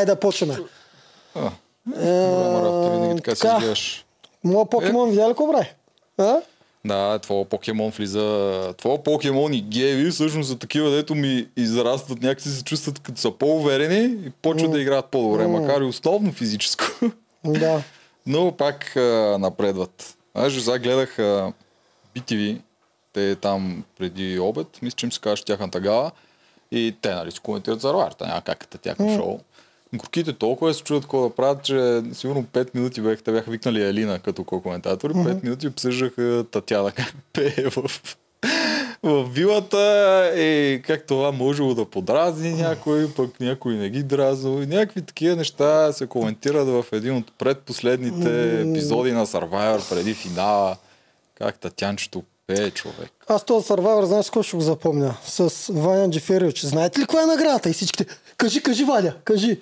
Дай да почваме. А, работа, винаги така се така. гледаш. Моя покемон видя ли какво прави? Да, твоя покемон влиза... Твоя покемон и геви всъщност са такива, дето ми израстват, някакси се чувстват като са по-уверени и почват да играят по-добре, макар и основно физическо. Да. Но пак а, напредват. Аз сега гледах а, BTV, те там преди обед, мисля, че им се казваше тяхната гала и те нали си коментират за Рварта, няма как като тяхно шоу. Горките толкова се чудят какво да правят, че сигурно 5 минути бяха, те бяха викнали Елина като коментатори, 5 минути обсъждаха Татяна как пее в, в вилата и как това можело да подразни някой, пък някой не ги дразнил. И някакви такива неща се коментират в един от предпоследните епизоди на Survivor преди финала. Как Татянчето пее човек. Аз този Survivor, знаеш какво ще го запомня? С Ваня Джефериович. Знаете ли каква е наградата? И всичките, кажи, кажи, Ваня, кажи.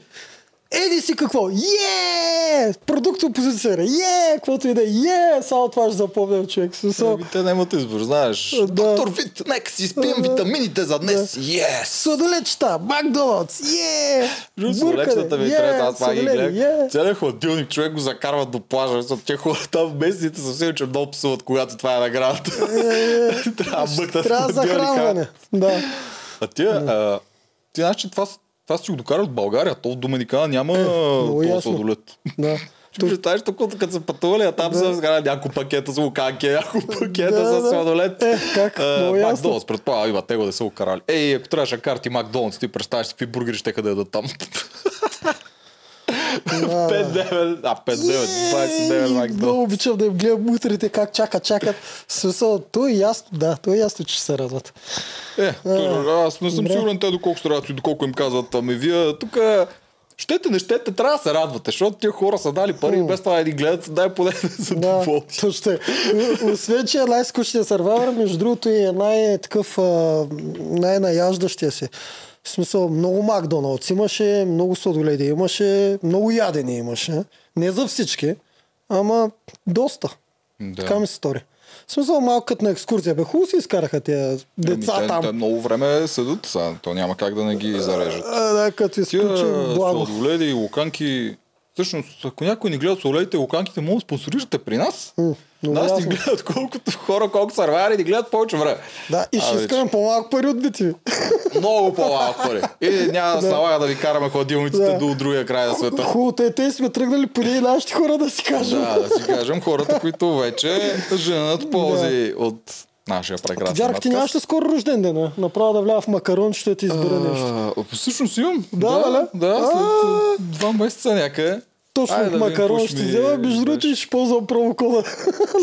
Еди си какво? Е! Продукт опозиция. Е! Каквото и да е. Е! Само това ще запомня човек. Смисъл, Еми, те нямат избор, знаеш. Да. Доктор Вит, нека си спием Да. витамините за днес. Yes! Сладолечета, Макдоналдс, е! Солечетата ми интересно, аз това ги гледах. е! Целият хладилник човек го закарват до плажа, защото те хора там местните съвсем, че много псуват, когато това е наградата. Трябва да бъкнат Трябва захранване. Да. А ти, а, ти знаеш, че това, с- това си го докарат от България, то в Доминикана няма Е, този сладолет. да. Ще представиш тук, като са пътували, а там Да. са сграли няколко пакета с луканки, няколко пакета Да, с сладолет. Е, как? Ясно. Макдоналдс, предполагам, има, те го да са окарали. Ей, ако трябваше карти Макдоналдс, ти представяш какви бургери ще да ядат там. 5-9, а 5-9, 29 Ей, Много обичам да им гледам мутрите как чакат, чакат. Смисъл, то е ясно, да, то е ясно, че се радват. Е, той- аз не съм сигурен те доколко се радват и доколко им казват, ами вие тук щете, не щете, трябва да се радвате, защото тия хора са дали пари и без това да ни гледат, дай поне да са Да, точно. е. Освен, че е най-скучният сървайвър, между другото и е най-такъв, най-наяждащия се. В смисъл, много Макдоналдс имаше, много сладоледи имаше, много ядени имаше. Не за всички, ама доста. Да. Така ми се стори. В смисъл, малко като на екскурзия. Бе, хубаво си изкараха тия деца Ами, те, там. те много време седат сега, то няма как да не ги зарежат. А, да, като изключим благо. сладоледи и луканки, всъщност, ако някой ни гледат сладоледите и луканките, може да спонсорирате при нас. М, много Нас ни ясно. гледат колкото хора, колко сървайери ни гледат повече време. Да, и ще искаме по-малко пари от бити. Много по-малко пари. И няма да се налага да ви караме хладилниците Да. до другия край на света. Хубаво, е, те сме тръгнали преди и нашите хора да си кажем. Да, да си кажем хората, които вече женат ползи от нашия прекрасен Дярка, ти нямаш ли скоро рожден ден? Направо да влява в макарон, ще ти избера нещо. Всъщност имам. Да, да, бе, да, след два месеца някъде. Точно Айде да макарон ще ми взема, между другото и ще ползвам промокода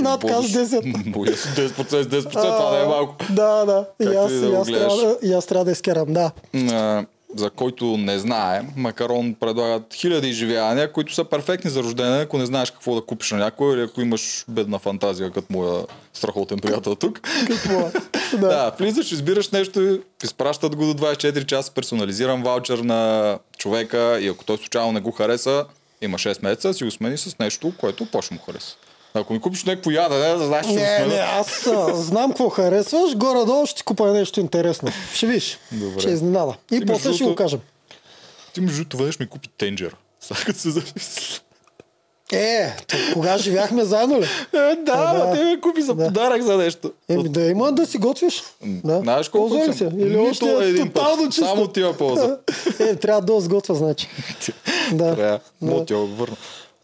надказ 10. Боя се 10%, 10%, това не е малко. Да, да. И аз, да и аз, трябва, да- и аз трябва да изкарам, да. А, за който не знае, Макарон предлагат хиляди изживявания, които са перфектни за рождение, ако не знаеш какво да купиш на някой или ако имаш бедна фантазия, като моя страхотен приятел тук. Какво? Да. Да. да, влизаш, избираш нещо, изпращат го до 24 часа, персонализиран ваучер на човека и ако той случайно не го хареса, има 6 месеца, си го смени с нещо, което почне му хареса. Ако ми купиш някакво ядене, да знаеш, че Не, не, аз а, знам какво харесваш, горе-долу ще ти купа нещо интересно. Ще виж. Добре. Ще изненада. И Ти, после ще го кажем. Ти между другото веднъж ми купи тенджер. Сега се замисля. Е, кога живяхме заедно ли? Е, да, да. да, те ме купи за Да. подарък за нещо. Еми да има да си готвиш. Да. Знаеш колко Ползва ли съм? се? Или Нито още е един път. тотално чисто? Само тия полза. е, трябва да сготвя, значи. Да. Трябва. Да. Ти я върна.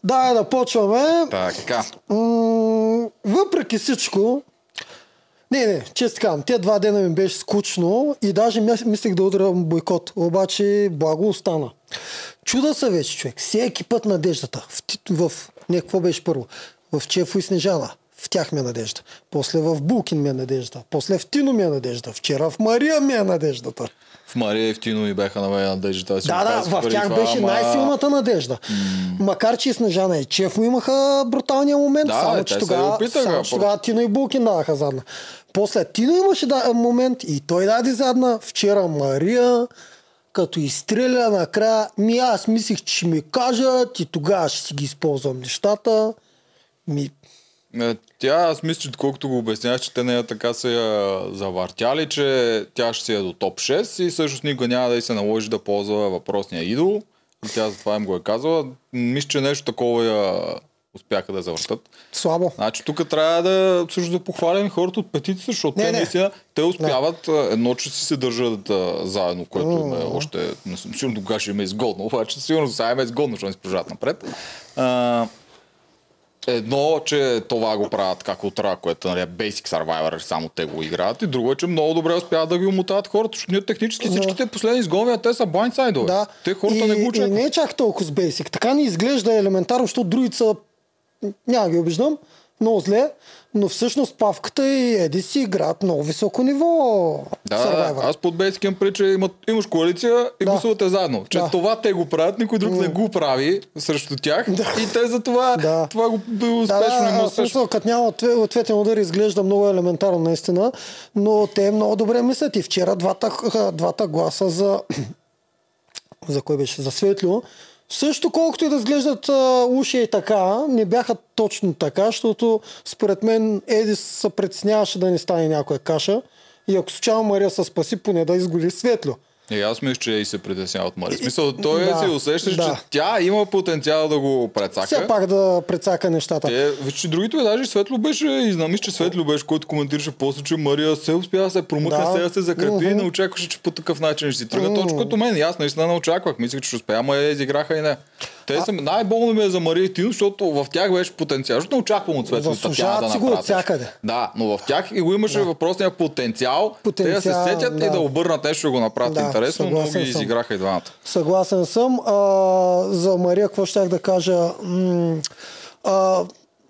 Да, да почваме. Така. М- въпреки всичко, не, не, често казвам, тези два дена ми беше скучно и даже мис- мислех да удрям бойкот, обаче благо остана. Чуда се вече, човек. Всеки път надеждата. В, в не, какво беше първо? В Чефо и Снежана. В тях ми е надежда. После в Булкин ми е надежда. После в Тино ми е надежда. Вчера в Мария ми е надеждата. В Мария и в Тино ми бяха на мен надеждата. си Да, да, казах в тях това, беше ама- най-силната надежда. Макар, че и Снежана и Чефо имаха бруталния момент, Да, само че тогава, само, че тогава Тино и Булкин даваха задна. После Тино имаше да, момент и той даде задна. Вчера Мария, като изстреля накрая, ми аз мислих, че ми кажат и тогава ще си ги използвам нещата. Ми, Не, Тя, аз мисля, че колкото го обясняваш, че те нея така са я завъртяли, че тя ще си е до топ 6 и всъщност никога няма да й се наложи да ползва въпросния идол. И тя затова им го е казала. Мисля, че нещо такова я успяха да завъртат. Слабо. Значи тук трябва да също да похвалим хората от петицията, защото Не, те не. наистина те успяват а, едно, че си се държат а, заедно, което им е още не съм сигурно кога ще им е изгодно, обаче сигурно сега им е изгодно, защото не продължават напред. А, Едно, че това го правят как утра, което нали, Basic Survivor, само те го играят. И друго е, че много добре успяват да ги умотават хората, защото ние технически всичките последни изгония, те са блайндсайдове. Да. Те хората и, не го и очакват. не е чак толкова с бейсик. Така ни изглежда елементарно, защото другите са... Няма ги обиждам, много зле, но всъщност павката и Еди си играят много високо ниво. Да, Survivor. аз под имам преди, че имаш коалиция и Да. гласувате заедно. Че Да. това те го правят, никой друг не го прави срещу тях. И те за това, Да. това го било Да, успешно да, и а, много в смисъл, като няма отве- ответен удар, изглежда много елементарно наистина, но те много добре мислят и вчера двата, двата гласа за за кой беше? За Светлио. Също колкото и да изглеждат уши и така, не бяха точно така, защото според мен Едис се притесняваше да не стане някоя каша и ако случайно Мария се спаси, поне да изголи Светлио. И аз мисля, че и се притеснява от Мари. Смисъл, той Да, си усещаш, да. че тя има потенциал да го прецака. Все пак да прецака нещата. Те, виж, че другите даже Светло беше, и знам, че Светло беше, който коментираше после, че Мария се успя да се промъкне, Да. сега се закрепи и не очакваше, че по такъв начин ще си тръгне. Точно като мен. И аз наистина не очаквах. Мислех, че ще успея, ама я изиграха и не. Те са, най-болно ми е за Мария и Тин, защото в тях беше потенциал. Защото очаквам от Заслужават Татяна да си го от всякъде. Да, но в тях и го имаше въпросния потенциал, те да се Потенциал, сетят и да. да обърнат нещо, да го направят Да, интересно, но ги изиграха и двамата. Съгласен съм. А, за Мария, какво щях да кажа? М- а,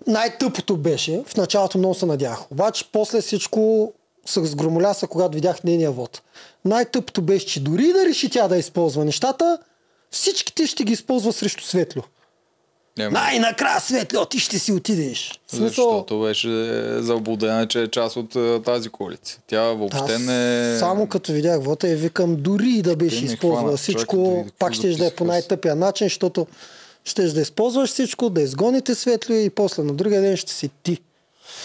най-тъпото беше, в началото много се надях. Обаче после всичко се сгромоляса, когато видях нейния вод. Най-тъпото беше, че дори да реши тя да използва нещата, всичките ще ги използва срещу Светло. Най-накрая Светло, ти ще си отидеш. Смисъл, Защото беше заблудена, че е част от а, тази коалиция. Тя въобще аз не... Само като видях вота и викам, дори и да беше използвала всичко, да видя пак ще да е по най-тъпия начин, защото ще да използваш всичко, да изгоните светло и после на другия ден ще си ти.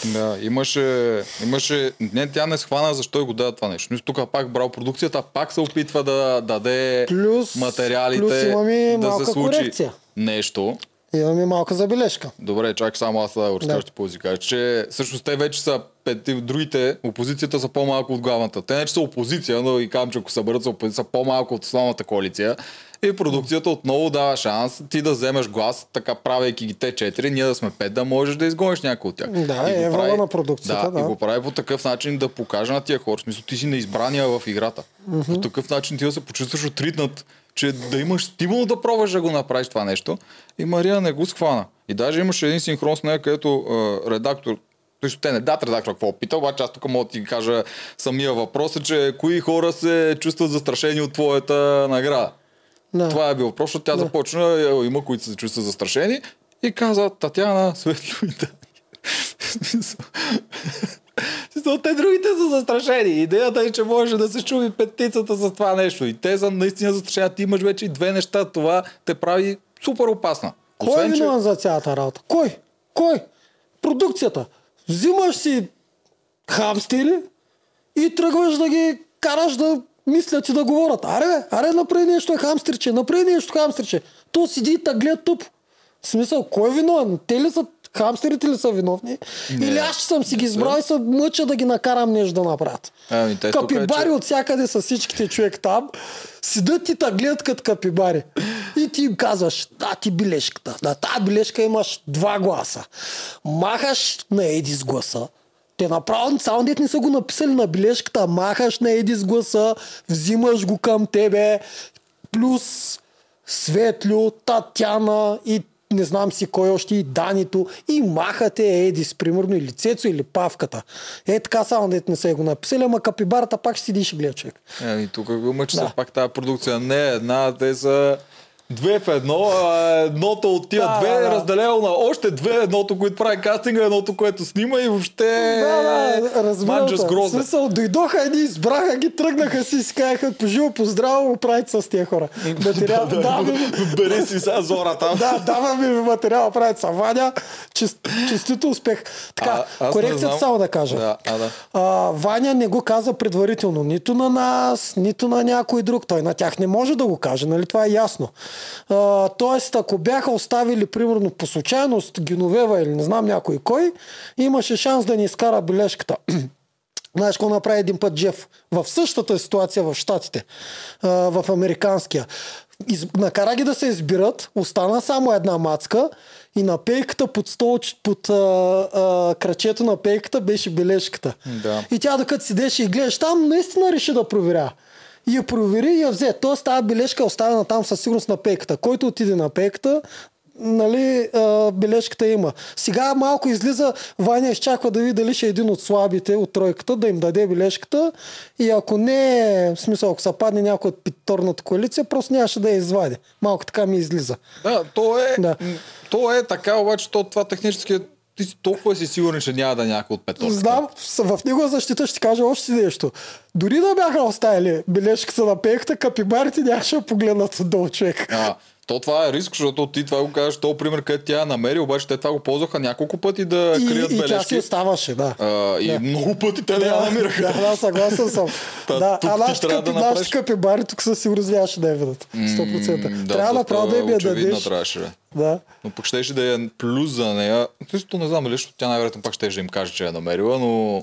Да, имаше, имаше... Не, тя не схвана защо и го даде това нещо. Тук пак брал продукцията, пак се опитва да даде Плюс- материалите, плюс имаме да малка се случи корекция. нещо. Имаме малка забележка. Добре, чак само аз да го разкажа, да. кажа, че всъщност те вече са пети, другите, опозицията са по-малко от главната. Те не че са опозиция, но и казвам, че ако съберат са опозиция, са по-малко от основната коалиция. И продукцията отново дава шанс ти да вземеш глас, така правейки ги те четири, ние да сме пет, да можеш да изгониш някой от тях. Да, И е прави- на продукцията, да. И го прави по такъв начин да покаже на тия хора. Смисъл, ти си неизбрания в играта. По такъв начин ти да се почувстваш отритнат, че да имаш стимул да пробваш да го направиш това нещо. И Мария не го схвана. И даже имаше един синхрон с нея, където а, редактор Тоест, те не дат редактор какво пита, обаче аз тук мога да ти кажа самия въпрос е, че кои хора се чувстват застрашени от твоята награда. Да. Това е бил въпрос, защото тя Да. започна, е, има които се чувстват застрашени и каза Татяна, Светло и те другите са застрашени. Идеята е, че може да се чуви петицата за това нещо. И те са наистина застрашени. Ти имаш вече и две неща. Това те прави супер опасна. Кой е че- виновен за цялата работа? Кой? Кой? Продукцията. Взимаш си хамстери и тръгваш да ги караш да мислят и да говорят. Аре, бе, аре, направи нещо е хамстерче, направи нещо хамстерче. То седи и гледа тъп. В смисъл, кой е виновен? Те ли са хамстерите ли са виновни? Не, Или аз ще съм си ги избрал и се мъча да ги накарам нещо да направят. Ами, тук е, Капибари че- от всякъде са всичките човек там. Седат и та гледат като капибари. И ти им казваш, да ти бележката. На тази бележка имаш два гласа. Махаш на Еди с гласа. Те направо само дет не са го написали на бележката. Махаш на Еди с гласа, взимаш го към тебе, плюс Светлю, Татяна и не знам си кой още и Данито и махате Едис, примерно, или Цецо, или Павката. Е така само дете не са го написали, ама капибарата пак ще седи и гледа човек. Еми, тук го че Да. пак тази продукция не е една, те са две в едно, а едното от тия Да, две да, е да. разделено на още две, едното, което прави кастинга, едното, което снима и въобще Да, да, разбирам. В смисъл, дойдоха едни, избраха ги, тръгнаха си си казаха, поживо, поздраво, правите с тия хора. Материал, да, да, Бери си сега зората. да, даваме ви материал, правите са Ваня. Чест, честито успех. Така, А, корекцията само да кажа. Да, а, да. А, Ваня не го каза предварително нито на нас, нито на някой друг. Той на тях не може да го каже, нали? Това е ясно. А, тоест, ако бяха оставили, примерно, по случайност Геновева или не знам някой кой, имаше шанс да ни изкара бележката. Знаеш какво направи един път Джеф? В същата ситуация в Штатите, в американския. Из... Накара ги да се избират, остана само една мацка и на пейката под стол, под а, а, крачето на пейката беше бележката. Да. И тя докато седеше и гледаш там, наистина реши да проверя. И я провери и я взе. Тоест тази бележка е оставена там със сигурност на пейката. Който отиде на пейката, нали, а, бележката има. Сега малко излиза, Ваня изчаква да види дали ще е един от слабите от тройката, да им даде бележката и ако не в смисъл, ако се падне някой от питорната коалиция, просто нямаше да я извади. Малко така ми излиза. Да, то е, Да. то е така, обаче то, това технически ти си толкова си сигурен, че няма да е някой от петорката. Знам, в негова защита ще кажа още нещо. Дори да бяха оставили бележката на пейката, капибарите нямаше да погледнат отдолу човек. А, то това е риск, защото ти това го кажеш, то пример, където тя я намери, обаче те това го ползваха няколко пъти да И, крият и тя си бележки. оставаше, да. А, и много пъти те не я намираха. Да, да, съгласен съм. Та, да, а ти нашите, трябва къпи, да направиш- нашите капибари тук със сигурност нямаше да я видят. 100%. М, Трябва направо да я очевидно дадеш. трябваше, бе. Да. Но пък щеше да е плюс за нея. Чисто не знам защото тя най-вероятно пак ще да им каже, че я намерила, но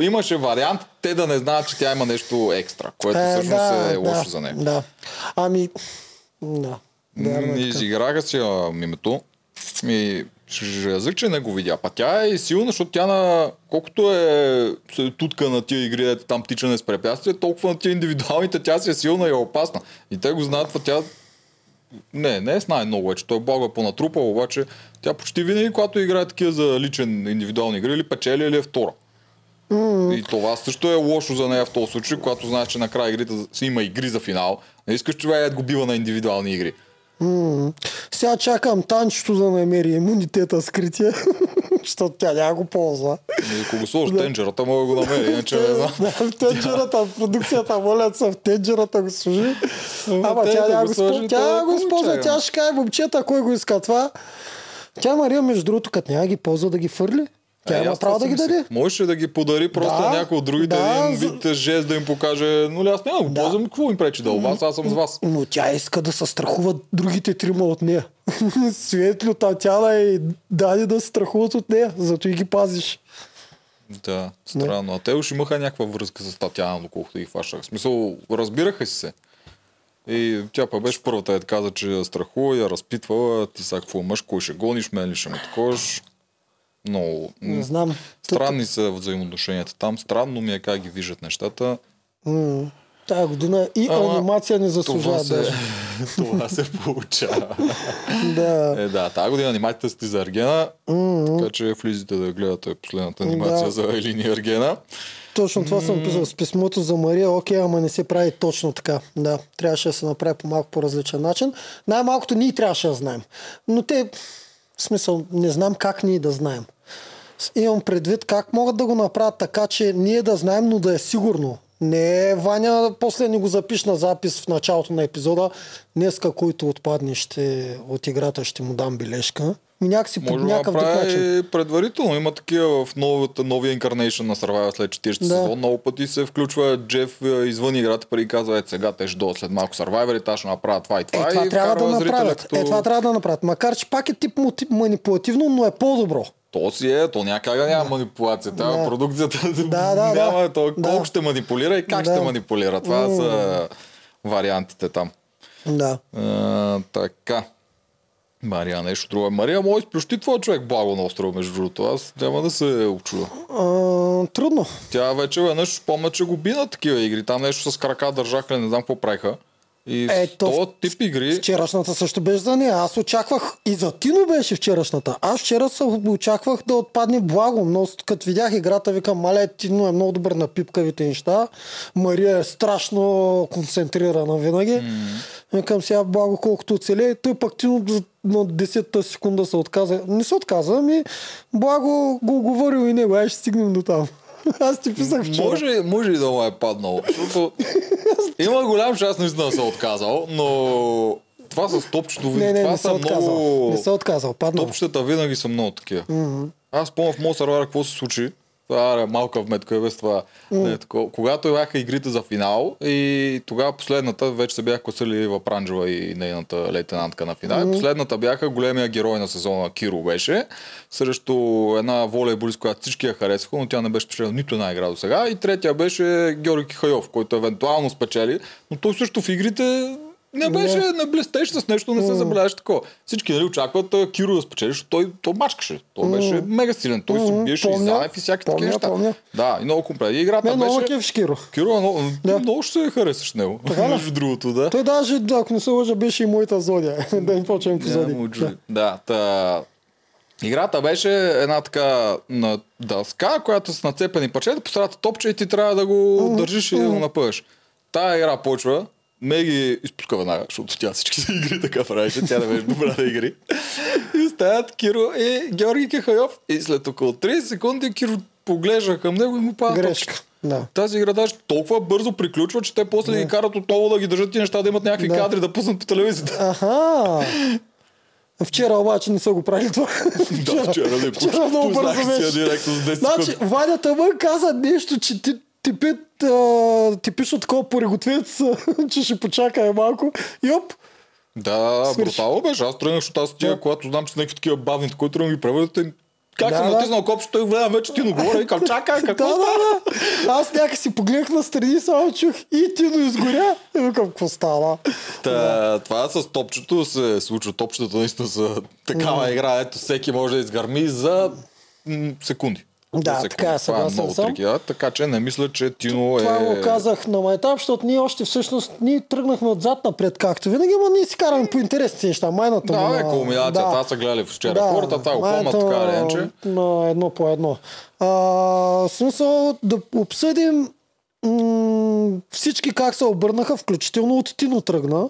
имаше вариант те да не знаят, че тя има нещо екстра, което всъщност е лошо да, за нея. Да. Ами, да. Е така. Изиграха си а, мимето. Ми, ще язък, че не го видя. Па тя е силна, защото тя на... Колкото е се тутка на тия игри, ето там тичане с препятствия, толкова на тия индивидуалните тя си е силна и е опасна. И те го знаят, па тя... Не, не е с най-много, е, че той е понатрупал, обаче тя почти винаги, когато играе такива за личен индивидуални игри, или печели, или е втора. И това също е лошо за нея в този случай, когато знаеш, че накрая игрите си има игри за финал. Не искаш човек да го бива на индивидуални игри. М. Сега чакам танчето да намери имунитета скрития, защото тя няма го ползва. И ако го сложиш в тенджерата, мога да го намери, иначе не знам. Да, в тенджерата, в продукцията, моля се, в тенджерата го служи. Ама тя да няма го сложи, то Тя е го използва. Тя ще каже, момчета, кой го иска това. Тя Мария, между другото, като няма ги ползва да ги фърли. Тя Е, има право да ги даде. Можеше да ги подари просто Да, някой от другите да, един за- вид жест да им покаже, но ли аз няма го Да. ползвам, какво им пречи да вас, аз съм с вас. Но тя иска да се страхуват другите трима от нея. Светло, Татяна и Дани да се страхуват от нея, зато и ги пазиш. Да, странно. А те уж имаха някаква връзка с Татяна, доколкото ги хващах. В смисъл, разбираха си се. И тя па беше първата, е каза, че я страхува, я разпитвала, ти сега какво мъж, кой ще гониш, мен ли ще ме таковаш. Много. Не знам. Странни са взаимоотношенията там. Странно ми е как ги виждат нещата. М, Тая година и Ама, анимация не Това заслужава се, даже. това се получава. Да. Е, да, тази година анимацията сте за Аргена, така че влизате да гледате последната анимация Да. за Елини Аргена. Точно това съм писал с писмото за Мария. Окей, ама не се прави точно така. Да, трябваше да се направи по малко по-различен начин. Най-малкото ние трябваше да знаем. Но те, в смисъл, не знам как ние да знаем. Имам предвид как могат да го направят така, че ние да знаем, но да е сигурно. Не Ваня, после не го запиш на запис в началото на епизода. Днеска, който отпадне ще, от играта, ще му дам бележка. Някакси Може да някакъв друг начин. направи предварително. Има такива в новата, новия инкарнейшн на Survivor след 40 Да. сезон. Много пъти се включва Джеф е, извън играта, преди казва, е сега те ще дойдат след малко Survivor и ще направят това и това. Е, това и трябва да направят. Като... Е, това трябва да направят. Макар, че пак е тип манипулативно, но е по-добро. То си е, то някак да няма манипулация. Тя Да. продукцията Да, да, няма да. то Да. колко ще манипулира и как Да. ще манипулира. Това са вариантите там. Да. А, така. Мария, нещо друго. Мария, може изплющи твой човек благо на острова, между другото. Аз няма да се очуда. А, трудно. Тя вече веднъж спомня, че го би на такива игри. Там нещо с крака държаха, не знам какво правиха. И Ето, този тип игри... Вчерашната също беше за нея. Аз очаквах и за Тино беше вчерашната. Аз вчера се очаквах да отпадне благо, но като видях играта, викам, мале, Тино е много добър на пипкавите неща. Мария е страшно концентрирана винаги. Mm. Викам сега благо колкото оцелее. Той пък Тино на 10-та секунда се отказа. Не се отказа, ами благо го говорил и него. Ай ще стигнем до там. Аз ти писах вчера. Може, може и да му е паднало. Защото има голям шанс наистина да се е отказал, но това с топчето, Не, не, това не са отказал. много... Не се отказал, паднал. Топчетата винаги са много такива. Mm-hmm. Аз помня в моят сервер какво се случи. Е малка вметка е без това. Не, е такова. Когато бяха игрите за финал и тогава последната, вече се бяха косали в Пранджева и нейната лейтенантка на финал. Mm. Последната бяха големия герой на сезона Киро беше срещу една волейболист, която всички я харесаха, но тя не беше спечелила нито една игра до сега. И третия беше Георги Кихайов, който евентуално спечели, но той също в игрите не беше, не, блестеше с нещо, не се забеляваше такова. Всички нали, очакват а, Киро да спечели, защото той, той мачкаше. Той беше мега силен. Той се биеше и заев и всяки такива неща. Помня. Да, и много комплект. И играта Не, беше... много кефиш Киро. Киро, много, да. много ще се харесаш него. Така? Между другото, да. Той даже, да, ако не се лъжа, беше и моята зодия. да им почнем. Няма Да. да. да, та... Играта беше една така на дъска, която с нацепени парчета, по средата топче и ти трябва да го държиш и да го напъваш. Тая игра почва, Меги изпуска веднага, защото тя всички игри така правеше, тя не беше добра да игри. И стават Киро и Георги Кехайов и след около 30 секунди Киро поглежда към него и му пада Грешка. топче. Да. Тази игра даже толкова бързо приключва, че те после ги карат отново да ги държат и неща, да имат някакви Да. кадри да пуснат по телевизията. Аха. Вчера обаче не са го правили това. Да, вчера не Вчера много бързо беше. директно с 10 Значи. Ваня Тъмън каза нещо, че ти, типит, а, типично такова пореготвец, че ще почакаме малко. И оп, Да, брутално беше. Аз тръгнах, защото аз тия, Да. когато знам, че са някакви такива бавни, които тръгвам ги преводят, те- как Да, съм да. натиснал копчето и гледам вече ти говоря и към чакай, какво да, става? да, да. Аз някакси погледнах на страни, само чух и Тино изгоря. И викам, какво става? Та, това с топчето се случва. Топчетата наистина са такава игра, ето всеки може да изгърми за м- секунди. Да, секунди. така е, Това съгласен много съм. трики, да? така че не мисля, че Тино е... Това го казах на майтап, защото ние още всъщност ние тръгнахме отзад напред, както винаги, но ние си караме по интересните неща. Майната му Да, на- е кулминацията. Това са гледали вчера хората, това го помнят така или иначе. На едно по едно. А, смисъл да обсъдим м- всички как се обърнаха, включително от Тино тръгна.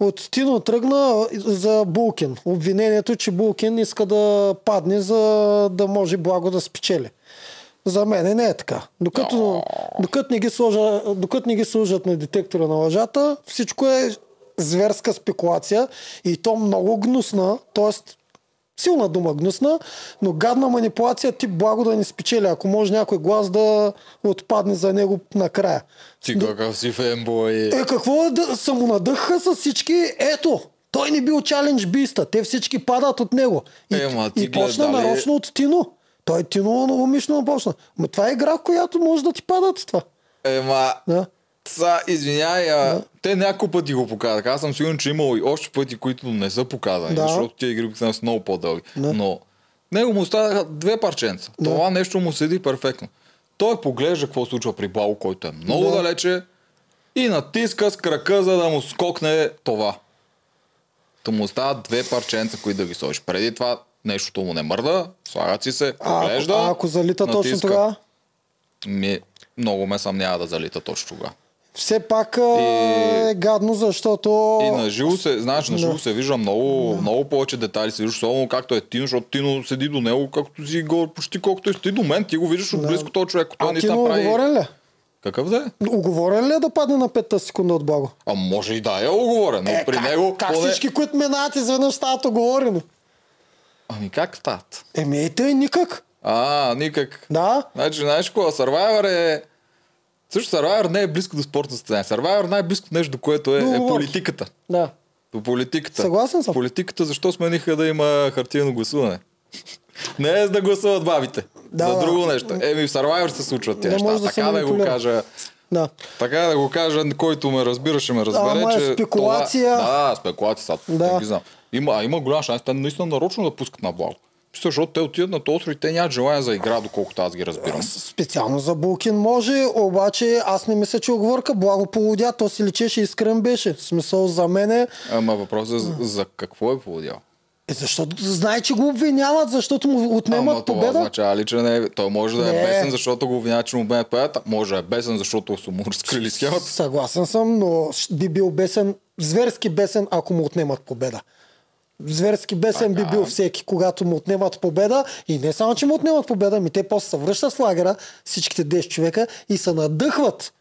От Тино тръгна за Булкин. Обвинението, че Булкин иска да падне, за да може Благо да спечели. За мен не е така. Докато, докато, не ги сложа, докато не ги сложат на детектора на лъжата, всичко е зверска спекулация и то много гнусна, т.е. силна дума гнусна, но гадна манипулация тип благо да не спечели, ако може някой глас да отпадне за него накрая. Ти какъв си фенбой. Е, какво е да самонадъха с всички? Ето, той не бил чалендж биста. Те всички падат от него. И, Ема, ти и почна гледа ли- нарочно от Тино. Той Тино умишлено почна. Ма това е игра, която може да ти падат това. Ема, Да. Са, извиняй, а, те няколко пъти го показаха. Аз съм сигурен, че имало и още пъти, които не са показани, Да. защото тия игри са много по-дълги. Да. Но него му оставаха две парченца. Това нещо му седи перфектно. Той поглежда какво случва при Благо, който е много Да. далече и натиска с крака, за да му скокне това. То му остават две парченца, които да ги сложиш. Преди това нещото му не мърда, слагат си се, А, поглежда. ако, а ако залита точно натиска. тогава? Ми, много ме съмнява да залита точно тогава. Все пак И- е гадно, защото... И на живо се, знаеш, на живо Да. се вижда много, много повече детайли се вижда, особено както е Тино, защото Тино седи до него, както си го почти колкото е стои до мен, ти го виждаш от близко този човек, той А не Тино прави. оговорен ли? Какъв да е? Оговорен ли е да падне на петта секунда от Благо? А може и да е оговорен, но Е, при как, него... как поне- всички, които минават изведнъж стават оговорени? Ами как стават? Еми, и тъй никак. А, никак. Да? Значи, знаеш какво? Survivor е... Също Survivor не е близко до спортна състезание. Survivor най-близко нещо, до което е, До е политиката. Да. До политиката. Съгласен съм. Политиката, защо смениха да има хартиено гласуване? Не е за да гласуват бабите. Да, за да. друго нещо. Еми в Survivor се случват тези Не неща. да така да го кажа. Да. Така да го кажа, който ме разбира, ще ме разбере, Ама е че спекулация. Това... Да, спекулация. Сега, Да. Не ги знам. Има, а има голям шанс. Те наистина нарочно да пускат на благо. Защото те отиват на този остров и те нямат желание за игра, доколкото аз ги разбирам. Специално за Булкин може, обаче аз не мисля, че оговорка благо полудя, то си личеше искрен беше. В смисъл за мен е, Ама въпросът е за, за какво е поводял. е защото знае, че го обвиняват, защото му отнемат Ама това победа. означава ли, че не е... Той може да е Не. бесен, защото го обвиняват, че му бе победата. Може да е бесен, защото са му разкрили схемата. Съгласен съм, но би бил бесен, зверски бесен, ако му отнемат победа. Зверски бесен би бил всеки, когато му отнемат победа. И не само, че му отнемат победа, ми те после се връщат в лагера, всичките 10 човека, и се надъхват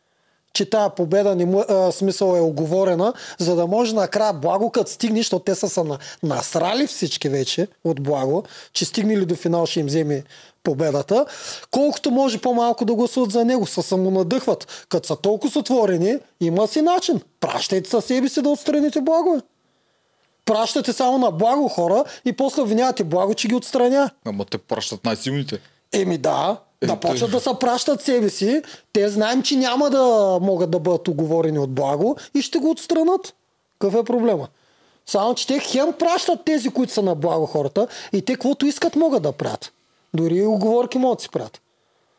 че тая победа не му, а, смисъл е оговорена, за да може накрая Благо, като стигне, защото те са се на, насрали всички вече от Благо, че стигнали до финал ще им вземе победата, колкото може по-малко да гласуват за него, се самонадъхват. Като са толкова отворени, има си начин. Пращайте със себе си да отстраните Благо. Пращате само на Благо хора и после обвинявате Благо, че ги отстраня. Ама те пращат най-силните. Еми да, Е, да тъй. почнат да се пращат себе си. Те знаем, че няма да могат да бъдат оговорени от благо и ще го отстранат. Какъв е проблема? Само, че те хем пращат тези, които са на благо хората и те каквото искат могат да правят. Дори и оговорки могат да си правят.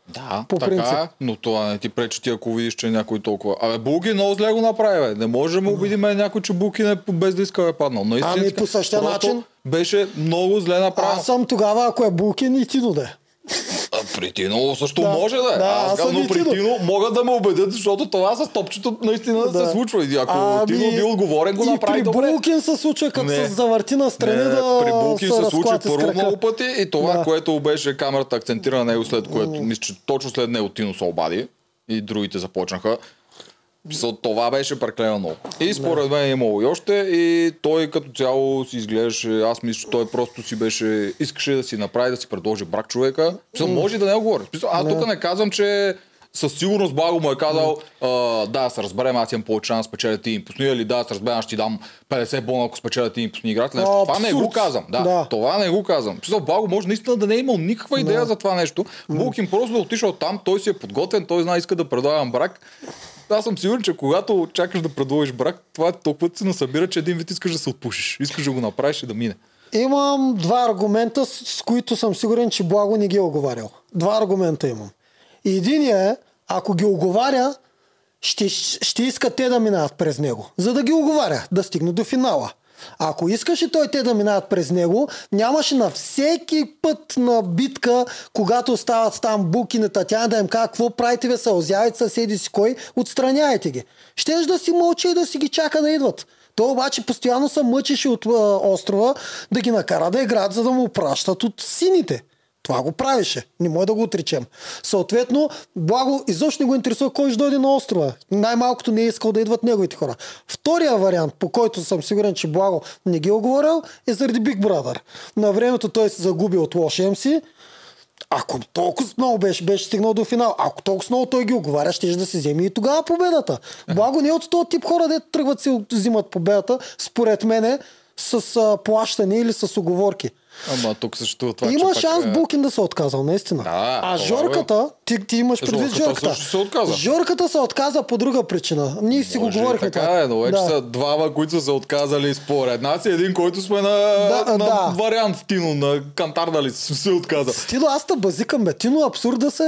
Да, По така принцип. но това не ти пречи ти, ако видиш, че някой толкова... Абе, Булки много зле го направи, бе. Не може да му убедим някой, че Булки не без да иска е паднал. Наистина, Ами, по същия начин. Беше много зле направено. Аз съм тогава, ако е Булкин и Тино да е. А, При Тино също Да. може да е. Да, аз аз казвам, но и при Тино. Тино могат да ме убедят, защото това с топчето наистина Да. се случва. И ако Ами, Тино бил отговорен, го направи при добре. Булкин се случва, като Не. се завърти на страни да при Булкин се случи разклати с първо много пъти и това, Да. което беше камерата акцентира на него, след което мисля, че точно след него Тино се обади и другите започнаха. Мисъл, това беше преклено много. И според мен е имало и още и той като цяло си изглеждаше, аз мисля, че той просто си беше, искаше да си направи, да си предложи брак човека. Мисъл, може да не го говори. Мисъл, аз тук не казвам, че със сигурност Благо му е казал, а, да, се разберем, аз имам повече шанс да спечеля ти им пусни, или да, се разберем, аз ще ти дам 50 бона, ако спечеля ти им пусни играта. Нещо. Това не го казвам. Да, Да. това не го казвам. Мисъл, Благо може наистина да не е имал никаква идея за това нещо. Булкин просто да е отишъл там, той си е подготвен, той знае, иска да предлагам брак. Аз съм сигурен, че когато чакаш да предложиш брак, това толкова ти се насъбира, че един вид искаш да се отпушиш. Искаш да го направиш и да мине. Имам два аргумента, с, които съм сигурен, че Благо не ги е оговарял. Два аргумента имам. Единият е, ако ги оговаря, ще, ще иска те да минават през него. За да ги оговаря, да стигне до финала. Ако искаше той те да минават през него, нямаше на всеки път на битка, когато стават там буки на Татяна да им кажа какво правите, бе, сълзявайте съседи си кой, отстраняйте ги. Щеш да си мълчи и да си ги чака да идват. Той обаче постоянно се мъчеше от а, острова да ги накара да играят, за да му пращат от сините. Това го правеше. Не може да го отречем. Съответно, Благо изобщо не го интересува кой ще дойде на острова. Най-малкото не е искал да идват неговите хора. Втория вариант, по който съм сигурен, че Благо не ги е оговорил, е заради Big Brother. На времето той се загуби от лош MC. Ако толкова много беше, беше стигнал до финал, ако толкова много той ги оговаря, ще да си вземе и тогава победата. Благо не е от този тип хора, де тръгват си взимат победата, според мене, с а, плащане или с оговорки. Ама тук съществува това, Има че шанс пак, е- Букин да се е отказал, наистина. Да, а това Жорката, ти, ти имаш предвид Жорката Жорката. също се отказа. Жорката се отказа по друга причина. Ние си го Може говорихме така това. е, но вече Да. са двама, които са се отказали според нас и един, който сме на, Да, на да. вариант Тино, на кантар, дали се отказа. Стило, аз те базикам, бе. Тино абсурд да се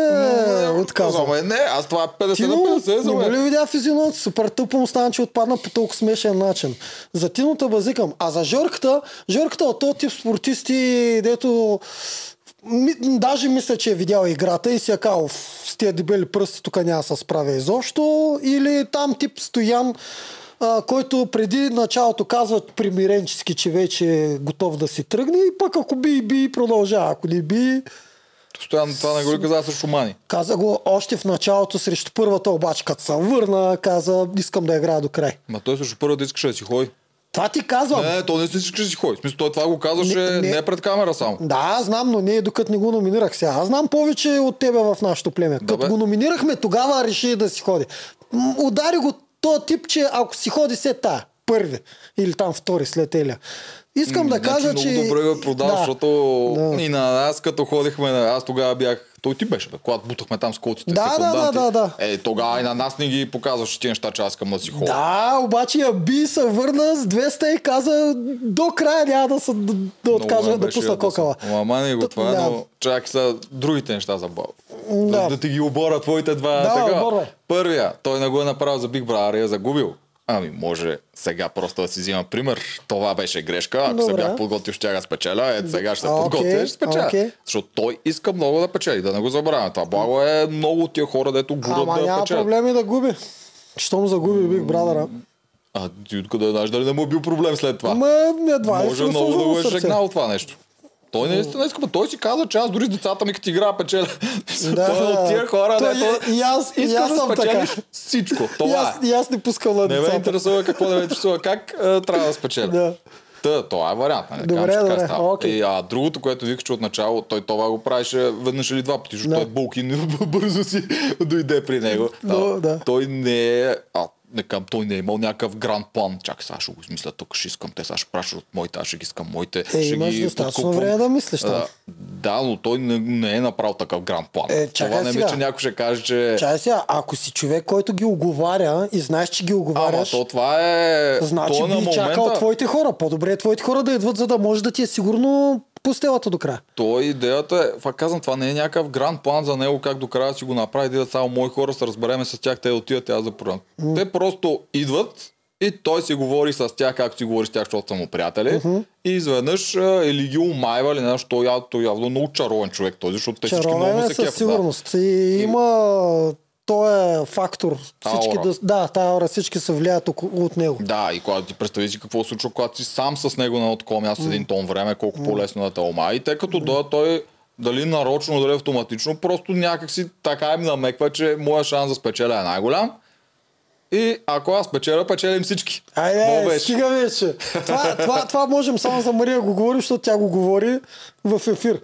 е отказва. Ама не, аз това е 50 Тино, на 50 за не го ли мен. видя физиономията? Супер тъпо му стана, че отпадна по толкова смешен начин. За Тиното базикам. А за Жорката, Жорката от този тип спортисти, дето ми, даже мисля, че е видял играта и си е казал, «Ф, с тия дебели пръсти тук няма да се справя изобщо. Или там тип Стоян, а, който преди началото казва примиренчески, че вече е готов да си тръгне и пък ако би, би, продължава. Ако не би, Постоянно това не го ли каза с Шумани. каза го още в началото срещу първата, обаче като се върна, каза, искам да играя до край. Ма той също първо да искаше да си ходи. Това ти казвам. Не, то не си да си ходи. Смисъл, той това го казваше Не, не, не. пред камера само. Да, знам, но не докато не го номинирах сега. Аз знам повече от тебе в нашото племе. Като го номинирахме, тогава реши да си ходи. М, Удари го то тип, че ако си ходи след тая, първи или там втори след Еля. Искам да кажа, значи, че... Много добре го продава, Да. защото Да. и на нас, като ходихме, аз тогава бях, той ти беше, бе, когато бутахме там с колците Да, да, да, да, да. Е, тогава и на нас не ги показваше ти неща, че аз искам да си ходя. Да, обаче я би се върна с 200 и каза до края няма да, се, да, да откажа Много да пусна кокала. Ама мани го това, да. но чакай са другите неща за Бал. Да. Да. да ти ги обора твоите два Да, така. оборвай. Първия, той не го е направил за Big Brother и е загубил. Ами може сега просто да си взима пример. Това беше грешка. Ако се Добре. бях подготвил, ще да спечеля. Ето сега ще се А, подготвя и ще спечеля. окей. Защото той иска много да печели. Да не го забравяме. Това благо е много тия хора, дето гурат Ама да няма печелят. проблеми да губи. Щом загуби Big Brother. А ти откъде знаеш дали не му е бил проблем след това? Ма едва Може много да го е жегнал това нещо. Той наистина иска, той си каза, че аз дори с децата ми като игра печеля. Да, той е от тия хора, той- дето и аз- и аз да спечелиш така. всичко. И Това аз, е. и аз не пускам на Не ме децата. интересува какво да ме интересува, как а, трябва да спечеля. Да. Та, това е вариант. Нали? Добре, така добре, става. окей. И, а другото, което викаш, от начало, той това го правеше веднъж или два пъти, защото Да. той Булкин бързо си дойде при него. Но, да. Той не е... А, не към, той не е имал някакъв гранд план. Чакай, сега ще го измисля тук, ще искам те, сега ще пращат от моите, аз ще ги искам моите. Е, ще имаш ги достатъчно време да мислиш там. А, да, но той не, не е направил такъв гранд план. Е, Това не ми, че някой ще каже, че... Чай сега, ако си човек, който ги оговаря и знаеш, че ги Ама оговаряш, то това е... значи то би на момента... чакал твоите хора. По-добре е твоите хора да идват, за да може да ти е сигурно пустелата до края. То идеята е, това казвам, това не е някакъв гранд план за него, как до края си го направи, да само мои хора, се разбереме с тях, те отиват, и аз да продам. Те просто идват и той си говори с тях, както си говори с тях, защото са му приятели. И изведнъж или ги умайва или нещо, той, той явно много чаровен човек този, защото те всички много е се със кефят. Да. сигурност. И има той е фактор. Всички Аура. да, да, аура всички се влияят от него. Да, и когато ти представи си какво се случва, когато си сам с него на такова място с един тон време, колко по-лесно да те ома. И тъй като дойде той дали нарочно, дали автоматично, просто някакси така им намеква, че моя шанс да спечеля е най-голям. И ако аз печеля, печелим всички. Айде, беше? стига вече. Това, това, това можем само за Мария го говори, защото тя го говори в ефир.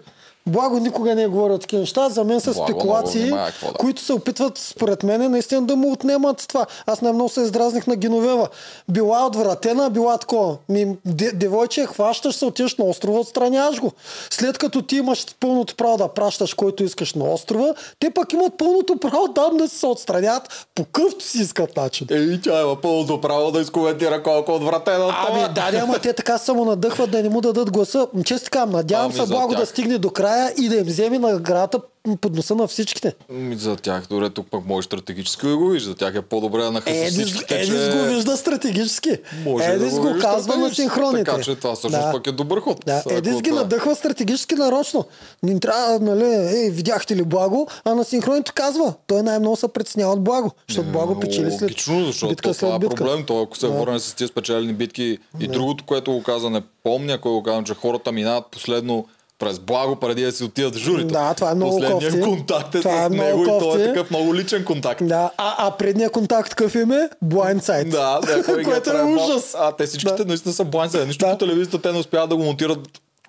Благо никога не е говорил такива неща. За мен са Благо, много спекулации, какво да. които се опитват, според мен, наистина да му отнемат това. Аз най-много се издразних на Геновева. Била отвратена, била такова. Ми, де, девойче, хващаш се, отиваш на острова, отстраняваш го. След като ти имаш пълното право да пращаш който искаш на острова, те пък имат пълното право да се отстранят по къвто си искат начин. Ей, тя има пълното право да изкоментира колко отвратено от това. Ами да, ама те така само надъхват да не му дадат гласа. Често така, надявам Ами се благо тях. да стигне до края и да им вземе наградата под носа на всичките. Ми, За тях, добре, тук пък може стратегически да го вижда. За тях е по-добре да нахъса всичките, Едис че... го вижда стратегически. Може да Едис го вижда казва на стратегически, синхроните. Така че това всъщност да. пък е добър ход. Да, Едис ги това е. надъхва стратегически нарочно. Не трябва, нали, ей, видяхте ли Благо, а на синхроните казва, той най-много се притеснява от Благо, защото Благо печели след Логично, защото битка то това след е битка. проблем. То, ако се Да. върне с тези спечелени битки и другото, което го каза, не помня, кой го каза, че хората минават последно през благо, преди да си отидат в журито. Да, това е много Последният кофти. контакт е Това е с много него и той кофти. е такъв много личен контакт. Да, а, а предния контакт какъв им е? Blindside. Да, да, Което е ужас. А те всичките Да. наистина са бланци. Нищо Да. по телевизията те не успяват да го монтират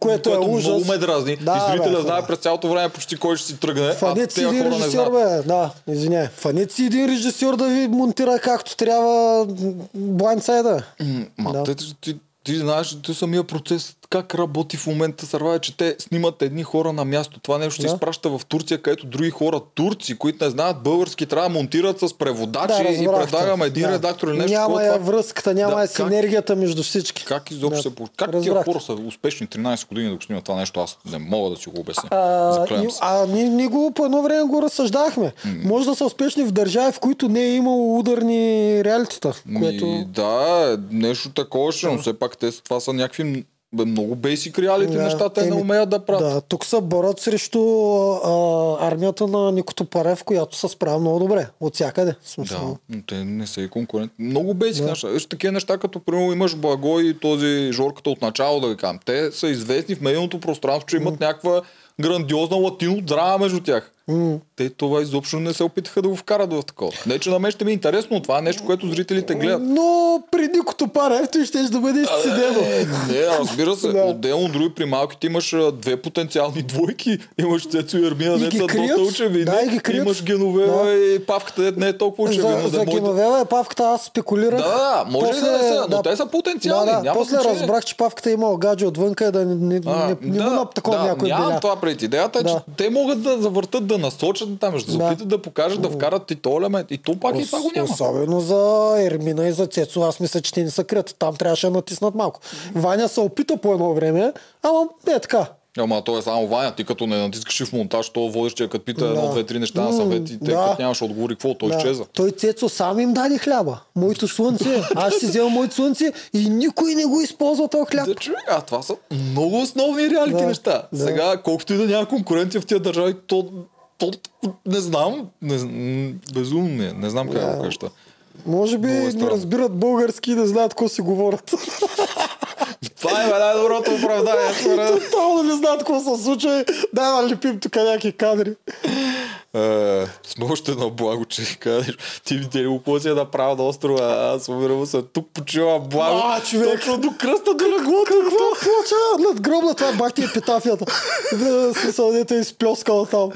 Което е ужас. много ме дразни. Да, и зрителя бе, знае хора. през цялото време почти кой ще си тръгне, а Фанет си тези един режисьор, бе. Да, извиняй. Фанет си един режисьор да ви монтира както трябва блайндсайда. Ма, Да. те, ти, ти знаеш, ти самия процес как работи в момента Сървая, че те снимат едни хора на място. Това нещо се Да. изпраща в Турция, където други хора, турци, които не знаят български, трябва да монтират с преводачи Да, и предлагаме един Да. редактор или нещо. Няма я Това- връзката, няма Да, как- синергията между всички. Как изобщо Да. се? Как тия хора са успешни 13 години да го снимат това нещо? Аз не мога да си го обясня. А, и, се. а ние, ние го по едно време го разсъждахме. Може да са успешни в държави, в които не е имало ударни реалитета. Което... Ми, да, нещо такова но все пак те, това са някакви бе, много бейсик реалити Да, неща, те не еми, умеят да правят. Да, тук се борят срещу а, армията на Никото Парев, която се справя много добре. От всякъде. Смисъл. Да, но те не са и конкуренти. Много бейсик неща. Виж такива неща, като примерно имаш Благо и този Жорката от начало, да ви кажем. Те са известни в медийното пространство, че имат някаква грандиозна латино драма между тях. Те това изобщо не се опитаха да го вкарат в такова. Не, че на мен ще ми е интересно, но това е нещо, което зрителите гледат. Но при Никото Парев той ще да бъде изцедено. Е, не, разбира се. Да. Отделно други при малките имаш две потенциални двойки. Имаш Цецо и Ермина, И са доста очевидни. Да, и ги крият. Имаш Геновева Да. и Павката, не е толкова очевидна. За, да за да- е Павката, аз спекулирах. Да, да, да, може и да не са, но те са потенциални, Да, да. После разбрах, че Павката е имал гадже отвънка и да не, не, А, не, не му на такова да, някой нямам беля. това пред идеята, е, че Да. те могат да завъртат, да насочат там, да се Да. опитат да покажат, да вкарат и то елемент. И то пак и това го няма. Особено за Ермина и за Цецо. Аз мисля, че те не са крят. Там трябваше да натиснат малко. Ваня се опита по едно време, ама е така. Ама то е само Ваня, ти като не натискаш в монтаж, то водещия като пита Да. едно, две, три неща на съвет и те да. като нямаш отговори, какво, той Да. изчезва. Той Цецо сам им даде хляба. Моето слънце. Аз ще си взема моето слънце и никой не го използва този хляб. Да, човек, а това са много основни реалити Да, неща. да. Сега, колкото и да няма конкуренция в тия държави, то, то не знам, не, безумно е, не знам как да го кажа. Може би е не разбират български и не знаят какво си говорят. Това е най-доброто оправдание. Тотално не знаят какво се случва. Да, да лепим тук някакви кадри. Е, Сме още на благо, че кажеш, ти видя ли какво си е направил на острова, аз умирам се, тук почива благо. А, човек. Точно до кръста до леглото. Какво плача над гробна? Това е бах ти епитафията. Да, Смисъл, дето е изплескал там.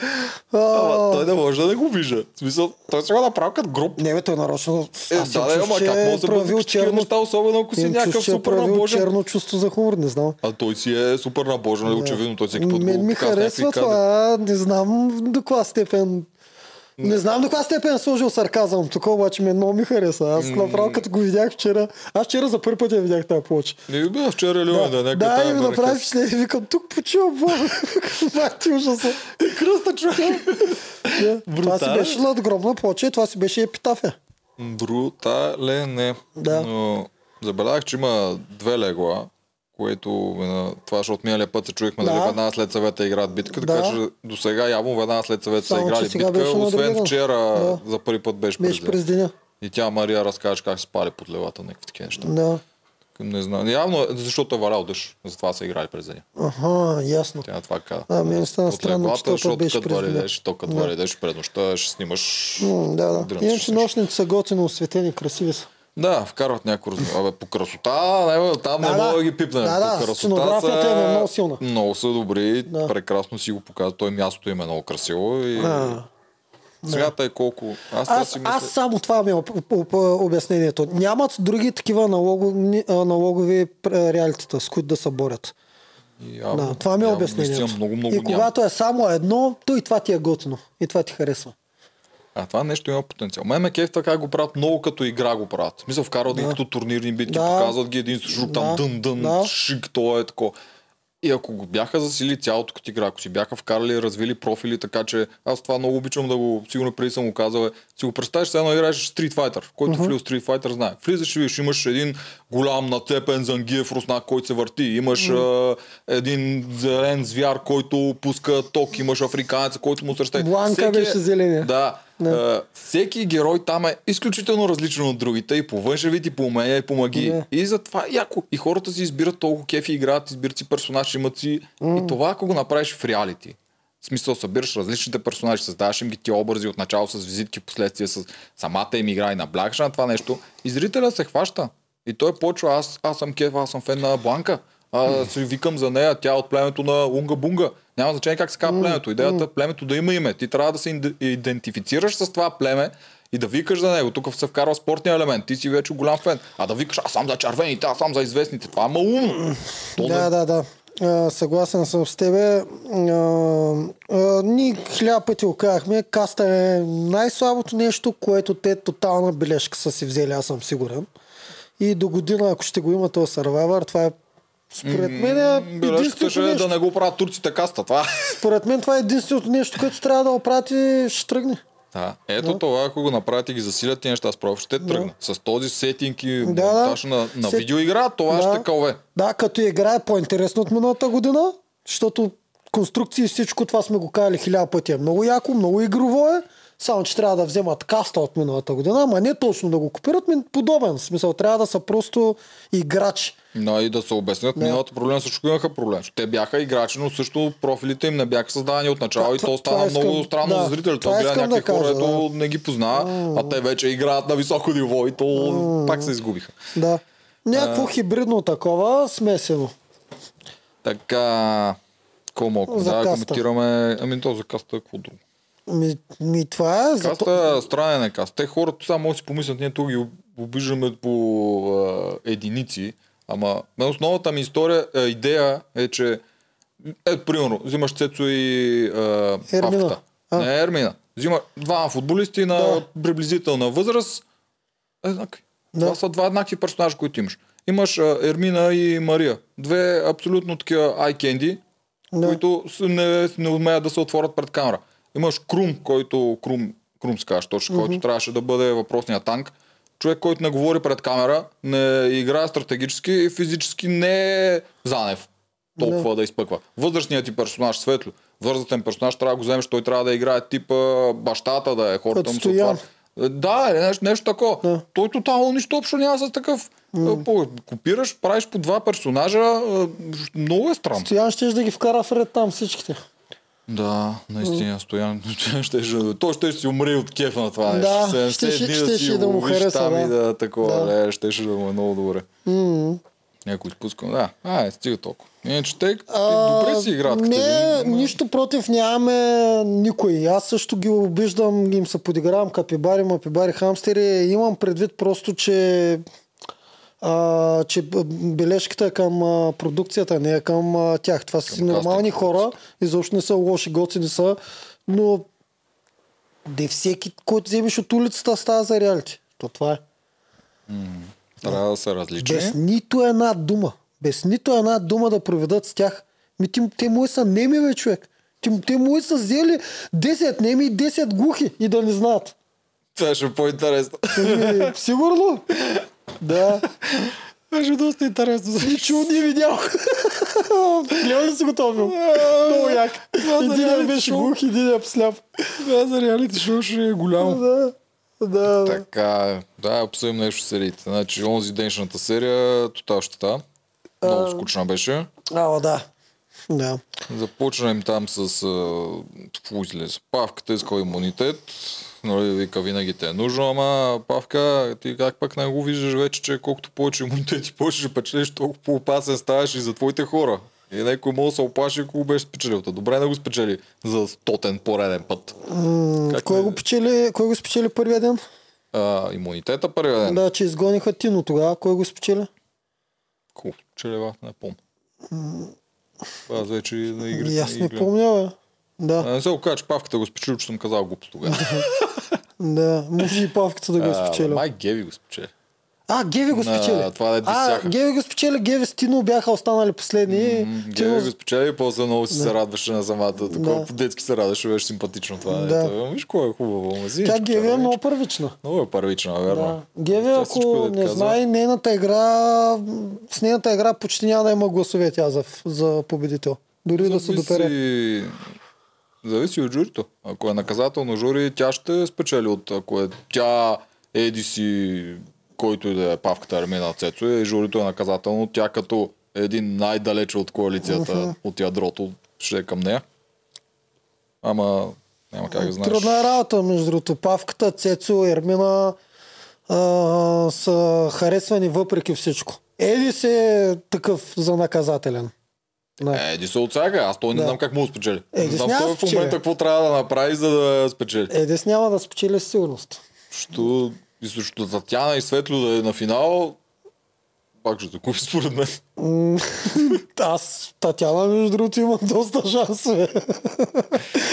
Ама той не може да не го вижда. Смисъл, той се го направи като гроб. Не, бе, той нарочно. Е, Аз съм да, чув, ама как е може да бъде черно неща, особено ако си някакъв е супер набожен. черно чувство за хумор, не знам. А той си е супер набожен, очевидно. Той всеки път го ми харесва това. Не знам до каква степен. Не знам до каква степен е сложил сарказъм. Тук обаче мен много ми хареса. Аз направо като го видях вчера. Аз вчера за първи път я видях тази плоча. Не бе, вчера ли да, да, да, и ми направи впечатление. Викам, тук почива Бог. Мати ужаса. И кръста човек. Това си беше надгробна плоча и това си беше епитафия. Брутален, не. Да. Но забелязах, че има две легла, което това, защото миналия път се чуехме Да. дали веднага след съвета играят битка, Да. така че до сега явно веднага след съвета са играли битка, освен вчера Да. за първи път беше, Беше през през деня. И тя Мария разкаже как се пали под левата, някакви такива неща. Да. Не знам. Явно, защото е валял дъжд, затова са играли през деня. Аха, ясно. Тя това каза. А, мен стана От странно, че защото беше като през вали деня. дъжд, то като Да. вали дъжд пред нощта ще снимаш М, Да, да. Иначе нощните са готино осветени, красиви са. Да, вкарват някои разни. Абе, по красота, не, там Да, не да. мога да ги пипнем. Да, да, по красота им е много силна. Много са добри, Да. прекрасно си го показват. Той мястото им е много красиво и А, смятай колко... Аз, аз, си мисля... аз само това ми е об- об- об- обяснението. Нямат други такива налогови пр- реалитета, с които да се борят. явно, Да, това ми е обяснението. наистина Много, много и няма. когато е само едно, то и това ти е готино. И това ти харесва. А това нещо има потенциал. Мен ме кеф така го правят много като игра го правят. Смисъл вкарват ги Да. като турнирни битки, Да. показват ги един с друг там дън дън, Да. шик, то е тако. И ако го бяха засили цялото като игра, ако си бяха вкарали развили профили, така че аз това много обичам да го, сигурно преди съм го казал, е, си го представиш, все едно играеш Street Fighter, който uh-huh. влиза Street Fighter знае. Влизаш и виж, имаш един голям нацепен зангиев руснак, който се върти, имаш uh-huh. един зелен звяр, който пуска ток, имаш африканец, който му среща. Бланка беше зеления. Да, Да. да. всеки герой там е изключително различен от другите и по външен вид, и по умения, и по магия. Да. И затова е яко. И хората си избират толкова кефи, играят, избират си персонаж, имат си. И това, ако го направиш в реалити, в смисъл, събираш различните персонажи, създаваш им ги ти образи от начало с визитки, в последствие с самата им игра и наблягаш на това нещо. И зрителя се хваща. И той почва, аз, аз съм кеф, аз съм фен на Бланка. А, си викам за нея, тя е от племето на Унга Бунга. Няма значение как се казва племето. Идеята е племето да има име. Ти трябва да се иде- идентифицираш с това племе и да викаш за него. Тук се вкарва спортния елемент. Ти си вече голям фен. А да викаш, аз съм за червените, аз съм за известните. Това е малумно. То не- Да, да, да. А, съгласен съм с тебе. А, а, ние хиляда пъти го казахме. Каста е най-слабото нещо, което те тотална бележка са си взели, аз съм сигурен. И до година, ако ще го има този Survivor, това е според мен е единственото нещо. да не го правят турците каста. Това. Според мен това е единственото нещо, което трябва да оправят и ще тръгне. Да. Ето това, ако го направят и ги засилят тези неща, справо ще тръгне. С този сетинг и Да, да. на, на Сет- видеоигра, това Да. ще кълве. Да, като игра е по-интересно от миналата година, защото конструкции и всичко това сме го казали хиляда пъти. Е много яко, много игрово е. Само, че трябва да вземат каста от миналата година, ама не точно да го копират, ми подобен. В смисъл, трябва да са просто играчи. Но и да се обяснят, Да. миналата проблем също имаха проблем. Те бяха играчи, но също профилите им не бяха създадени от начало Това- и то стана искам- много странно да, за зрителите. това гледа искам да някакви хора, кажа, ето не ги познава, а те вече играят на високо ниво и то пак се изгубиха. Да. Някакво хибридно такова, смесено. Така, мога За да коментираме? Ами то за каста е какво друго. Ми, ми това е. Каста е странен е каста. Те хората само си помислят, ние тук ги обиждаме по а, единици, ама основната ми история, а, идея е, че е, примерно, взимаш Цецо и а, Ермина. Авката. А. Не, Ермина. Взима двама футболисти на Да. приблизителна възраст. Еднакви. Да. Това са два еднакви персонажа, които имаш. Имаш а, Ермина и Мария. Две абсолютно такива ай-кенди, Да. които не, не умеят да се отворят пред камера. Имаш Крум, който Крум, Крум се казва точно, който трябваше да бъде въпросния танк. Човек, който не говори пред камера, не играе стратегически и физически не е Занев. Толкова да, изпъква. Възрастният ти персонаж, Светло, възрастен персонаж, трябва да го вземеш, той трябва да играе типа бащата, да е хората му се. Да, е, нещо, нещо такова. Да. Той тотално нищо общо няма с такъв. Mm. Копираш, правиш по два персонажа, а, много е странно. Стоян ще да ги вкара в ред там всичките. Да, наистина, Стоян. ще, ще, той ще си умре от кеф на това Да, нещо. ще- 70 ще- дни ще- си ще да му хареса, там да. и да такова, Да. да. ще, ще да му е много добре. М. Някой изпускам, да. А, е, стига толкова. Иначе те А, добре си играят. Не, ама- нищо против нямаме никой. Аз също ги обиждам, им се подигравам капибари, мапибари, хамстери. Имам предвид просто, че а, че бележката е към а, продукцията, не е към а, тях. Това са си нормални хора, изобщо не са лоши, готини са, но де всеки, който вземеш от улицата, става за реалити. То това е. Трябва да са различни. Без нито една дума. Без нито една дума да проведат с тях. Ми, ти, те му са неми, бе, човек. Те, те му са взели 10 неми и 10 глухи и да не знаят. Това ще е по-интересно. Еми, сигурно? Да. Беше доста интересно. Ничего не видял. Гледал ли си го този филм? Много як. Един беше глух, един е сляп. Това за реалити шоу ще е голямо. Да. Да. Така, да, обсъдим нещо сериите. Значи, онзи деншната серия, тотал щета. Много скучна беше. А, да. Да. Започнем там с... а, Какво излезе? Павката искал имунитет. Нали, вика, винаги те е нужно, ама Павка, ти как пък не го виждаш вече, че колкото повече имунитет и повече ще печелиш, толкова по-опасен ставаш и за твоите хора. И някой може да се опаши, ако беше спечелил. Та добре да го спечели за стотен пореден път. М, Как Кой не- го печели, кой го спечели първия ден? А, имунитета първия ден. Да, че изгониха Тино тогава. Кой го спечели? Хубаво, челева, не помня. Аз вече на игрите аз не помня, бе. Да, А, Не се окаже, че Павката го спечели, че съм казал глупост тогава. да. Може и Павката да го е А, спечелил. Май Геви го спечели. А, Геви го На спечели. това да а. Геви го спечели, Геви с Тино бяха останали последни. М, Тино... Геви го спечели и после много си се радваше на самата. Такова Да. по-детски се радваше, беше симпатично това. Да. Ето, Виж кой е хубаво. ма, взимаш Тя Геви е много първична. Много е първична, Да. верно. Геви, Тя всичко, ако не казва. знае нейната игра, с нейната игра почти няма да има гласове тя за, за победител. Дори да се допере. Зависи- от журито. Ако е наказателно жури, тя ще спечели от... Ако е тя, еди си, който и да е павката Армина Цецо, и журито е наказателно, тя като един най-далече от коалицията, от ядрото, ще е към нея. Ама няма как да знаеш. Трудна е работа, между другото. Павката, Цецо, Ермина а, са харесвани въпреки всичко. Еди се е такъв за наказателен. Не. Еди се отсяга, аз той не Да. знам как му спечели. Едис не знам той в момента какво трябва да направи, за да спечели. Едис няма да спечели със сигурност. Що и срещу Татяна и Светло да е на финал, пак ще загуби според мен. Аз, Татяна, между другото, има доста шансове.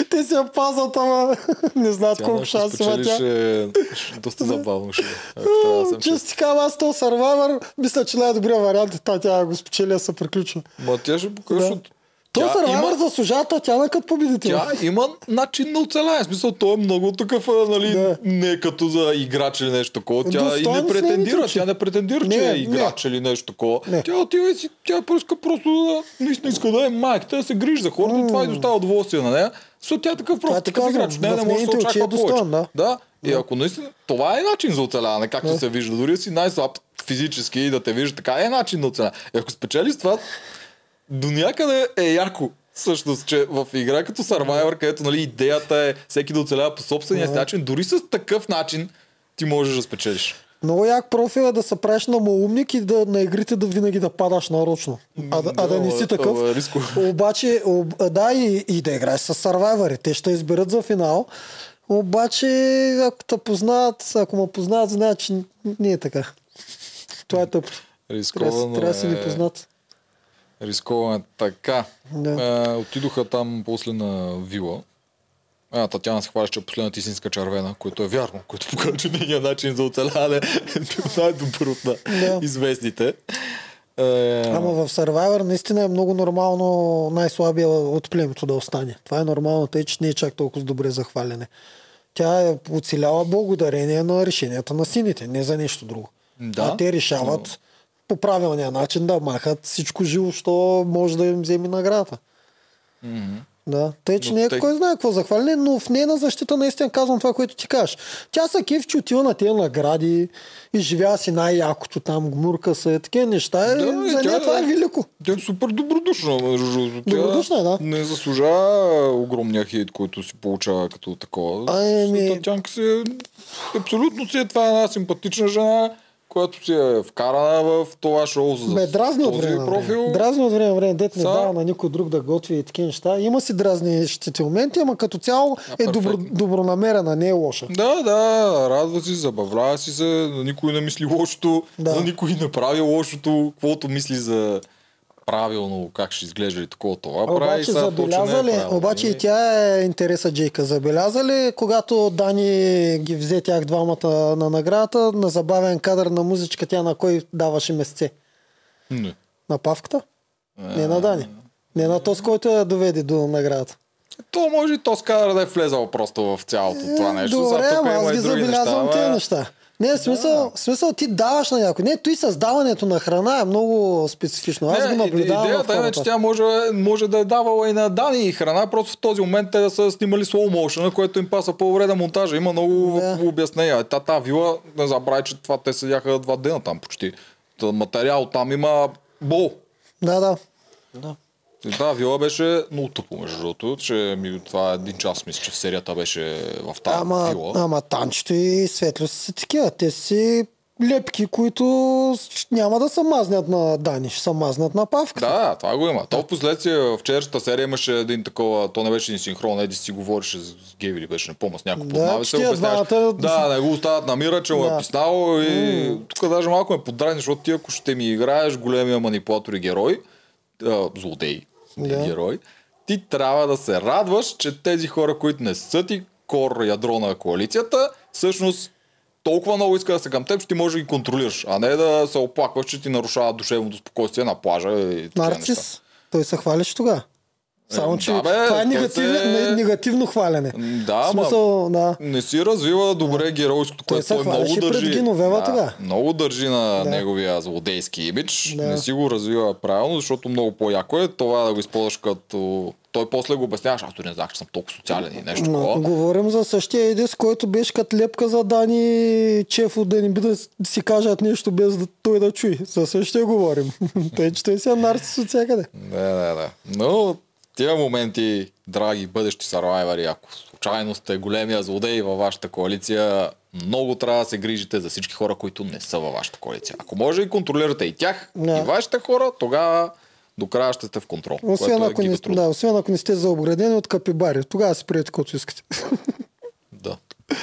Те се я пазят, ама не знаят Тя колко ще шанс има тя. ще, ще доста забавно ще е. Често ти казвам, аз то Survivor, мисля, че най-добрият вариант е Татяна го спечели да се приключва. Ма тя ще покаже, Да. защото То тя Survivor има, заслужава Татяна като победител. тя има начин на оцеляване. Смисъл, той е много такъв, нали, Да. не като за играч или нещо такова. Тя и Достоен не с претендира, тя не претендира, Не, че е не. играч или нещо такова. Не. Тя отива и си, тя просто, просто да, наистина иска да е майката, да се грижи за хората и това и доставя удоволствие на нея. Защото тя е такъв просто такъв казвам, играч. Не, не може да се е очаква повече. да. Да, и ако наистина, това е начин за оцеляване, както се вижда. Дори да си най-слаб физически и да те вижда, така е начин на оцеляване. И ако спечелиш това, до някъде е яко. Всъщност, че в игра като Survivor, където нали, идеята е всеки да оцелява по собствения си начин, дори с такъв начин ти можеш да спечелиш. Много як профил е да се правиш на малумник и да, на игрите да винаги да падаш нарочно. А, да, а да не си ама- такъв. е. Обаче, об, да, и, и да играеш с сървайвари. Те ще изберат за финал. Обаче, ако те познават, ако ме познават, знаят, че не е така. Това е тъпо. Рисковано трябва да си е... ни познат. Рисковано е така. Да. Е, отидоха там после на вила. А, Татяна се хваща, е последната истинска червена, което е вярно, което показва, че нейният начин за оцеляване е бил най-добър от на Да. известните. Е, Ама в Survivor наистина е много нормално най-слабия от племето да остане. Това е нормално, тъй че не е чак толкова добре захваляне. Тя е оцеляла благодарение на решенията на сините, не за нещо друго. Да, а те решават по правилния начин да махат всичко живо, що може да им вземе наградата. Да, тъй, че Но не е тъй- кой знае какво захваляне, но в нейна защита наистина казвам това, което ти кажеш. Тя са кефчи отива на тези награди, изживява си най-якото там, гмурка се, такива неща. Да, Да, и за нея това е- е велико. Тя е супер добродушна, между другото. Добродушна е, да. Не заслужава огромния хейт, който си получава като такова. Ами- Татянка си е... Абсолютно си е това е една симпатична жена, която си е вкарана в това шоу за Ме дразни от време профил. време. Дразни от време време, дет не Са- дава на никой друг да готви и такива неща. Има си дразнищите моменти, ама като цяло е добро, добронамерена, не е лоша. Да, да, радва си, забавлява си се, на никой не мисли лошото, Да. на никой не прави лошото, каквото мисли за правилно как ще изглежда и такова това прави. Обаче е забеляза ли, правилно. обаче и тя е интереса Джейка. Забеляза ли, когато Дани ги взе тях двамата на наградата, на забавен кадър на музичка, тя на кой даваше месце? Не. На Павката? Не на Дани. Не на този, който я доведе до наградата. То може и то скадър да е влезал просто в цялото това нещо. Добре, ама аз ги забелязвам тези неща. Не, в смисъл, в смисъл ти даваш на някой. Не, той създаването на храна е много специфично. Аз Не, го наблюдавам Идеята е, че тя може, може да е давала и на Дани и храна, просто в този момент те да са снимали slow motion, което им паса по-добре да монтажа. Има много Да. обяснения. Та, та вила, не забравяй, че това те седяха два дена там почти. Та, материал там има бол. Да, да. да. Да, вила беше много тъпо, между другото, че ми, това е един час, мисля, че в серията беше в тази Ама, вила. ама танчето и светло са такива. Те си лепки, които няма да се мазнят на Дани, ще се мазнат на Павка. Да, това го има. То в последствие в вчерашната серия имаше един такова, то не беше ни синхрон, еди си говореше с Геви ли беше, не помня с някой Да, се, обясняваш. двамата- Да, не го оставят на мира, че му е Да. писнал и тук даже малко ме подразни, защото ти ако ще ми играеш големия манипулатор и герой, а, злодей, Да. герой, ти трябва да се радваш, че тези хора, които не са ти кор ядро на коалицията, всъщност толкова много иска да са към теб, че ти можеш да ги контролираш, а не да се оплакваш, че ти нарушават душевното спокойствие на плажа и такива неща. Нарцис. Той се хвалиш тогава. Само, че да, бе, това е той негативно, се- не- негативно хвалене. Да, в смисъл, да. Не си развива добре геройското, Той което той много хвалеше пред държи. Да, тогава. много държи на Да. неговия злодейски имидж. Да. Не си го развива правилно, защото много по-яко е това да го използваш като... Той после го обясняваш, аз дори не знах, че съм толкова социален и нещо Но, такова. говорим за същия Едис, който беше като лепка за Дани Чефо, да не би да си кажат нещо без да, той да чуе. За същия говорим. Тъй, че той си е нарцис от всякъде. Да, да, да. Но тия моменти, драги бъдещи сарвайвари, ако случайно сте големия злодей във вашата коалиция, много трябва да се грижите за всички хора, които не са във вашата коалиция. Ако може и контролирате и тях, Да. и вашите хора, тогава до края ще сте в контрол. Освен е ако, не, гигатрудно. да, освен ако не сте заобградени от капибари. Тогава си приете каквото искате. Да.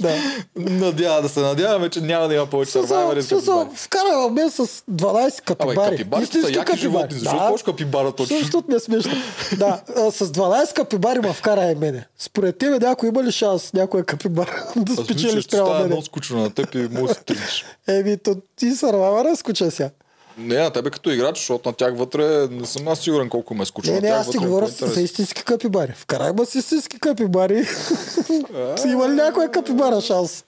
да. Надява да се надяваме, че няма да има повече Смисъл, сървайвери с капибари. вкара в мен с 12 Абе, капибари. капибарите са яки животни. Защо Да. да. капибара точно? Същото ми е смешно. да, с 12 капибари ма вкара и мене. Според тебе някой има ли шанс някоя капибара да Аз мисля, спечели че ще спрямо става мене? много скучно на теб и може да се. Еми, то ти сървайвара скуча сега. Не, на тебе като играч, защото на тях вътре не съм аз сигурен колко ме е скучно. Не, не, аз ти говоря за истински капибари. Вкарай ма с истински капибари. Има ли някоя капибара шанс?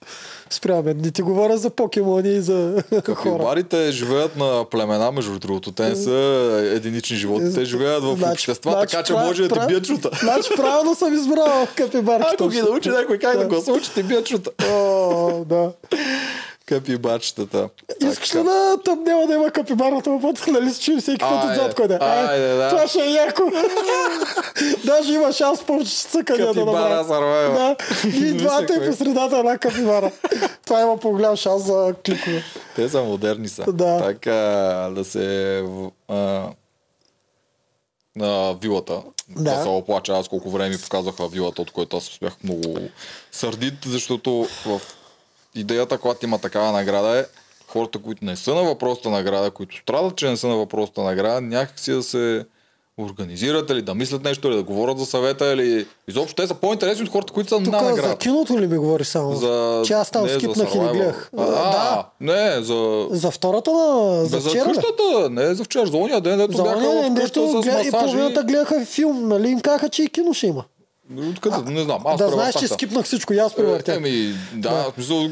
Спрямо мен. Не ти говоря за покемони и за хора. Капибарите живеят на племена, между другото. Те не са единични животни. Те живеят в Значи- общества, значи така че прав- може да ти прав- бият чута. Значи правилно съм избрал капибарки. Ако ги научи някой как да гласува, че ти бият чута. О, да. Капибачетата. Искаш ли да тъмнела да има капибарата му път, нали си чуем всеки път отзад кой е? Ай, айде, да. Това ще е яко. Даже има шанс повече цъкания да Капибара направя. Survivor. Да. И двата е кое. по средата една капибара. Това има по-голям шанс за кликове. Те са модерни са. Да. Така да се на вилата. Да. Да. се оплача аз колко време показаха вилата, от което аз бях много сърдит, защото в идеята, когато има такава награда е хората, които не са на въпросната награда, които страдат, че не са на въпросната награда, някакси да се организират или да мислят нещо, или да говорят за съвета, или изобщо те са по-интересни от хората, които са Тук на за награда. киното ли ми говориш само? За... Че аз там не, за скипнах и не гледах. А, да. не, за... За втората на... За за вчера. къщата, не за вчера, за ония ден, дето За бяха ден, дето с гледа, и половината гледаха филм, нали? Им казаха, че и кино ще има. Откъде? Не знам. Аз да знаеш, че скипнах всичко и аз превъртях. Еми, да, в смисъл,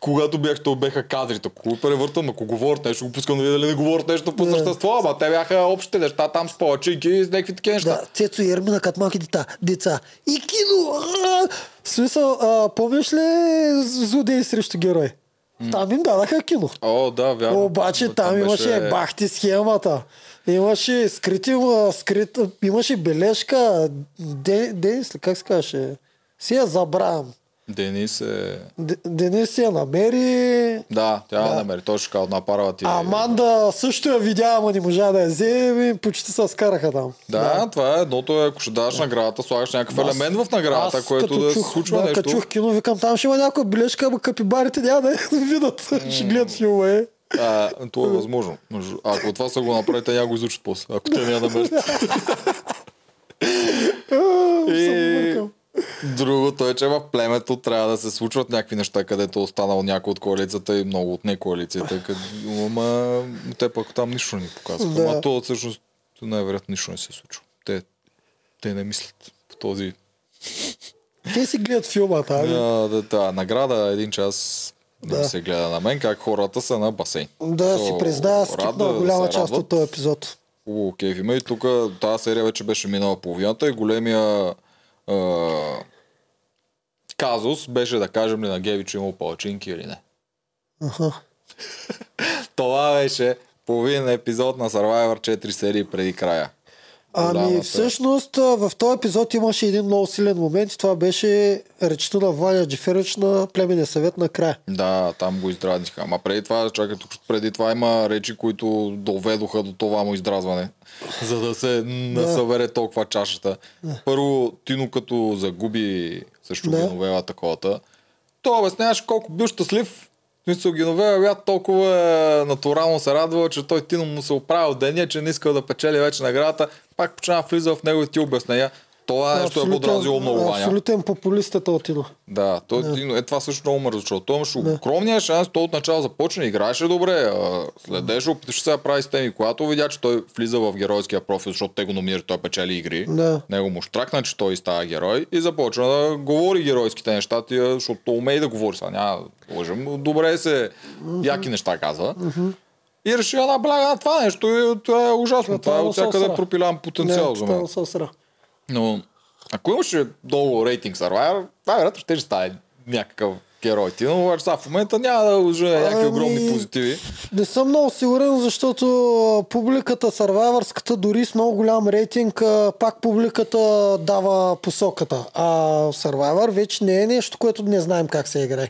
когато бях, то беха кадрите. Ако превъртам, ако говорят нещо, го пускам да видя дали не говорят нещо по Да. същество, ама те бяха общите неща там с повече и с някакви такива неща. Да, Цецо и Ермина като малки деца. деца. И кино! В смисъл, а, помниш ли злодей срещу герой? Там им дадаха кино. О, да, вярно. Обаче Да, там имаше бахти схемата. Имаше скрити, скрит, имаше бележка. Де, Денис как се казваше? Си я забравям. Денис е... Д- Денис си я намери. Да, тя Да. да. намери. Точно така, от напарва ти. А Аманда също я видя, ама не можа да я вземе. Почти се скараха там. Да, това е едното е, ако ще даваш наградата, слагаш някакъв Аз- елемент в наградата, аз което да се чух, случва да, нещо. Като чух кино, викам, там ще има някоя бележка, ама капибарите няма да я видят. ще гледат филма, е. А, това е възможно. Ако това са го направите, те няма го изучат после. Ако те не я намерят. И другото е, че в племето трябва да се случват някакви неща, където е останал някой от коалицията и много от не коалицията. Къде... Ама те пък там нищо не показват. Да. Ама то всъщност най-вероятно нищо не се случва. Те, те не мислят по този... Те си гледат филмата. Ами. Да, да, да, награда един час да. Да. се гледа на мен как хората са на басейн. Да, си То призная, рада скипна да голяма се част от този епизод. Хубаво кеф има и тук тази серия вече беше минала половината и големия а, казус беше да кажем ли на Геви, че има палачинки или не. Аха. Това беше половин епизод на Survivor 4 серии преди края. Ами всъщност в този епизод имаше един много силен момент и това беше речта на Ваня Джеферич на племенния съвет на края. Да, там го издразниха. Ама преди това, чакай, тук преди това има речи, които доведоха до това му издразване, за да се насъбере толкова чашата. Първо, Тино като загуби също Да. Геновева таковата, той обясняваше колко бил щастлив. В смисъл, Геновева бя толкова е, натурално се радвала, че той Тино му се оправил деня, че не искал да печели вече наградата. Пак почина да влиза в неговите ти обяснения. Това нещо е подразило много Ваня. абсолютен популист е този Тино. Да, той, да. е това също много мързо, защото той имаше огромния шанс, той от начало започна, играеше добре, следеше, се да прави системи. Когато видя, че той влиза в геройския профил, защото те го номинират, той печели игри, Да. него му штракна, че той става герой и започна да говори геройските неща, защото умее да говори сега, няма да лъжем, добре се, яки неща казва. И реши да набляга на това нещо и това е ужасно. Това, е Тотално от всякъде сосра. пропиляван потенциал за мен. се осра. Но ако имаше много рейтинг Survivor, това вероятно ще стане някакъв герой ти, но сега в момента няма да уже някакви Ами, огромни позитиви. Не съм много сигурен, защото публиката Сървайвърската дори с много голям рейтинг, пак публиката дава посоката. А Survivor вече не е нещо, което не знаем как се играе.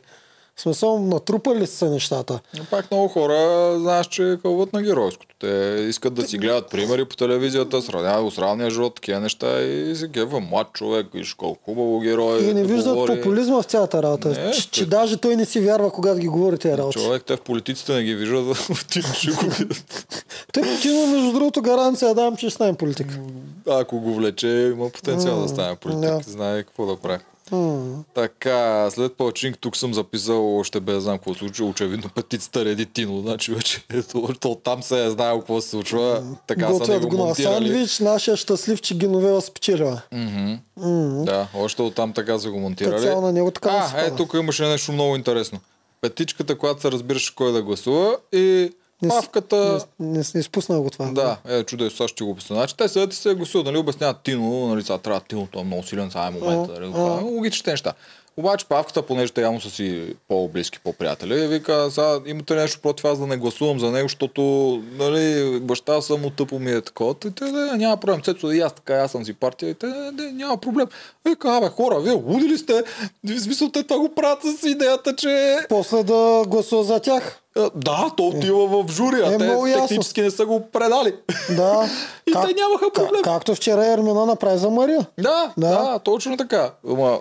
В смисъл, натрупали са нещата. Но пак много хора, знаеш, че кълват на геройското. Те искат да си гледат примери по телевизията, сравняват с равния живот, такива неща и си гева млад човек, виж колко хубаво герой. И не да виждат говори. популизма в цялата работа. Не, че, че- даже той не си вярва, когато ги говори тези работи. Човек, те в политиците не ги виждат, в ти ще го видят. Той Тино, между другото, гаранция давам, че ще стане политик. Ако го влече, има потенциал да стане политик. Знае какво да прави. М. Така, след Палчинг тук съм записал, още без знам какво случва, очевидно петицата реди Тино, значи вече ето, то, там се е знаел какво се случва, така са ни Готвят го го на сандвич, нашия щастлив, че Геновева спечелила. Мгм. Да, още оттам така са го монтирали. На него така а, е, тук имаше нещо много интересно. Петичката, която се разбираше кой да гласува и Не павката... Не, не, не изпусна го това. Да, е, чудесно, сега ще го обясня. Значи те седят и се гласуват, нали, обясняват Тино, нали, сега трябва Тино, той е много силен, сега е момента, нали, това, логичните неща. Обаче Павката, понеже те явно са си по-близки, по-приятели, вика, сега имате нещо против аз да не гласувам за него, защото нали, баща съм от тъпо ми е такова. Те, да, няма проблем. Цецо, и аз така, аз съм си партия. И те, няма проблем. Вика, абе, хора, вие луди ли сте? В смисъл, те това го правят с идеята, че После да гласува за тях. а, Да, то отива в жури, а Е, те ясно. технически не са го предали. Да. И те нямаха проблем. както вчера Ермина направи за Мария. Да, да, Да. да, точно така. Ама,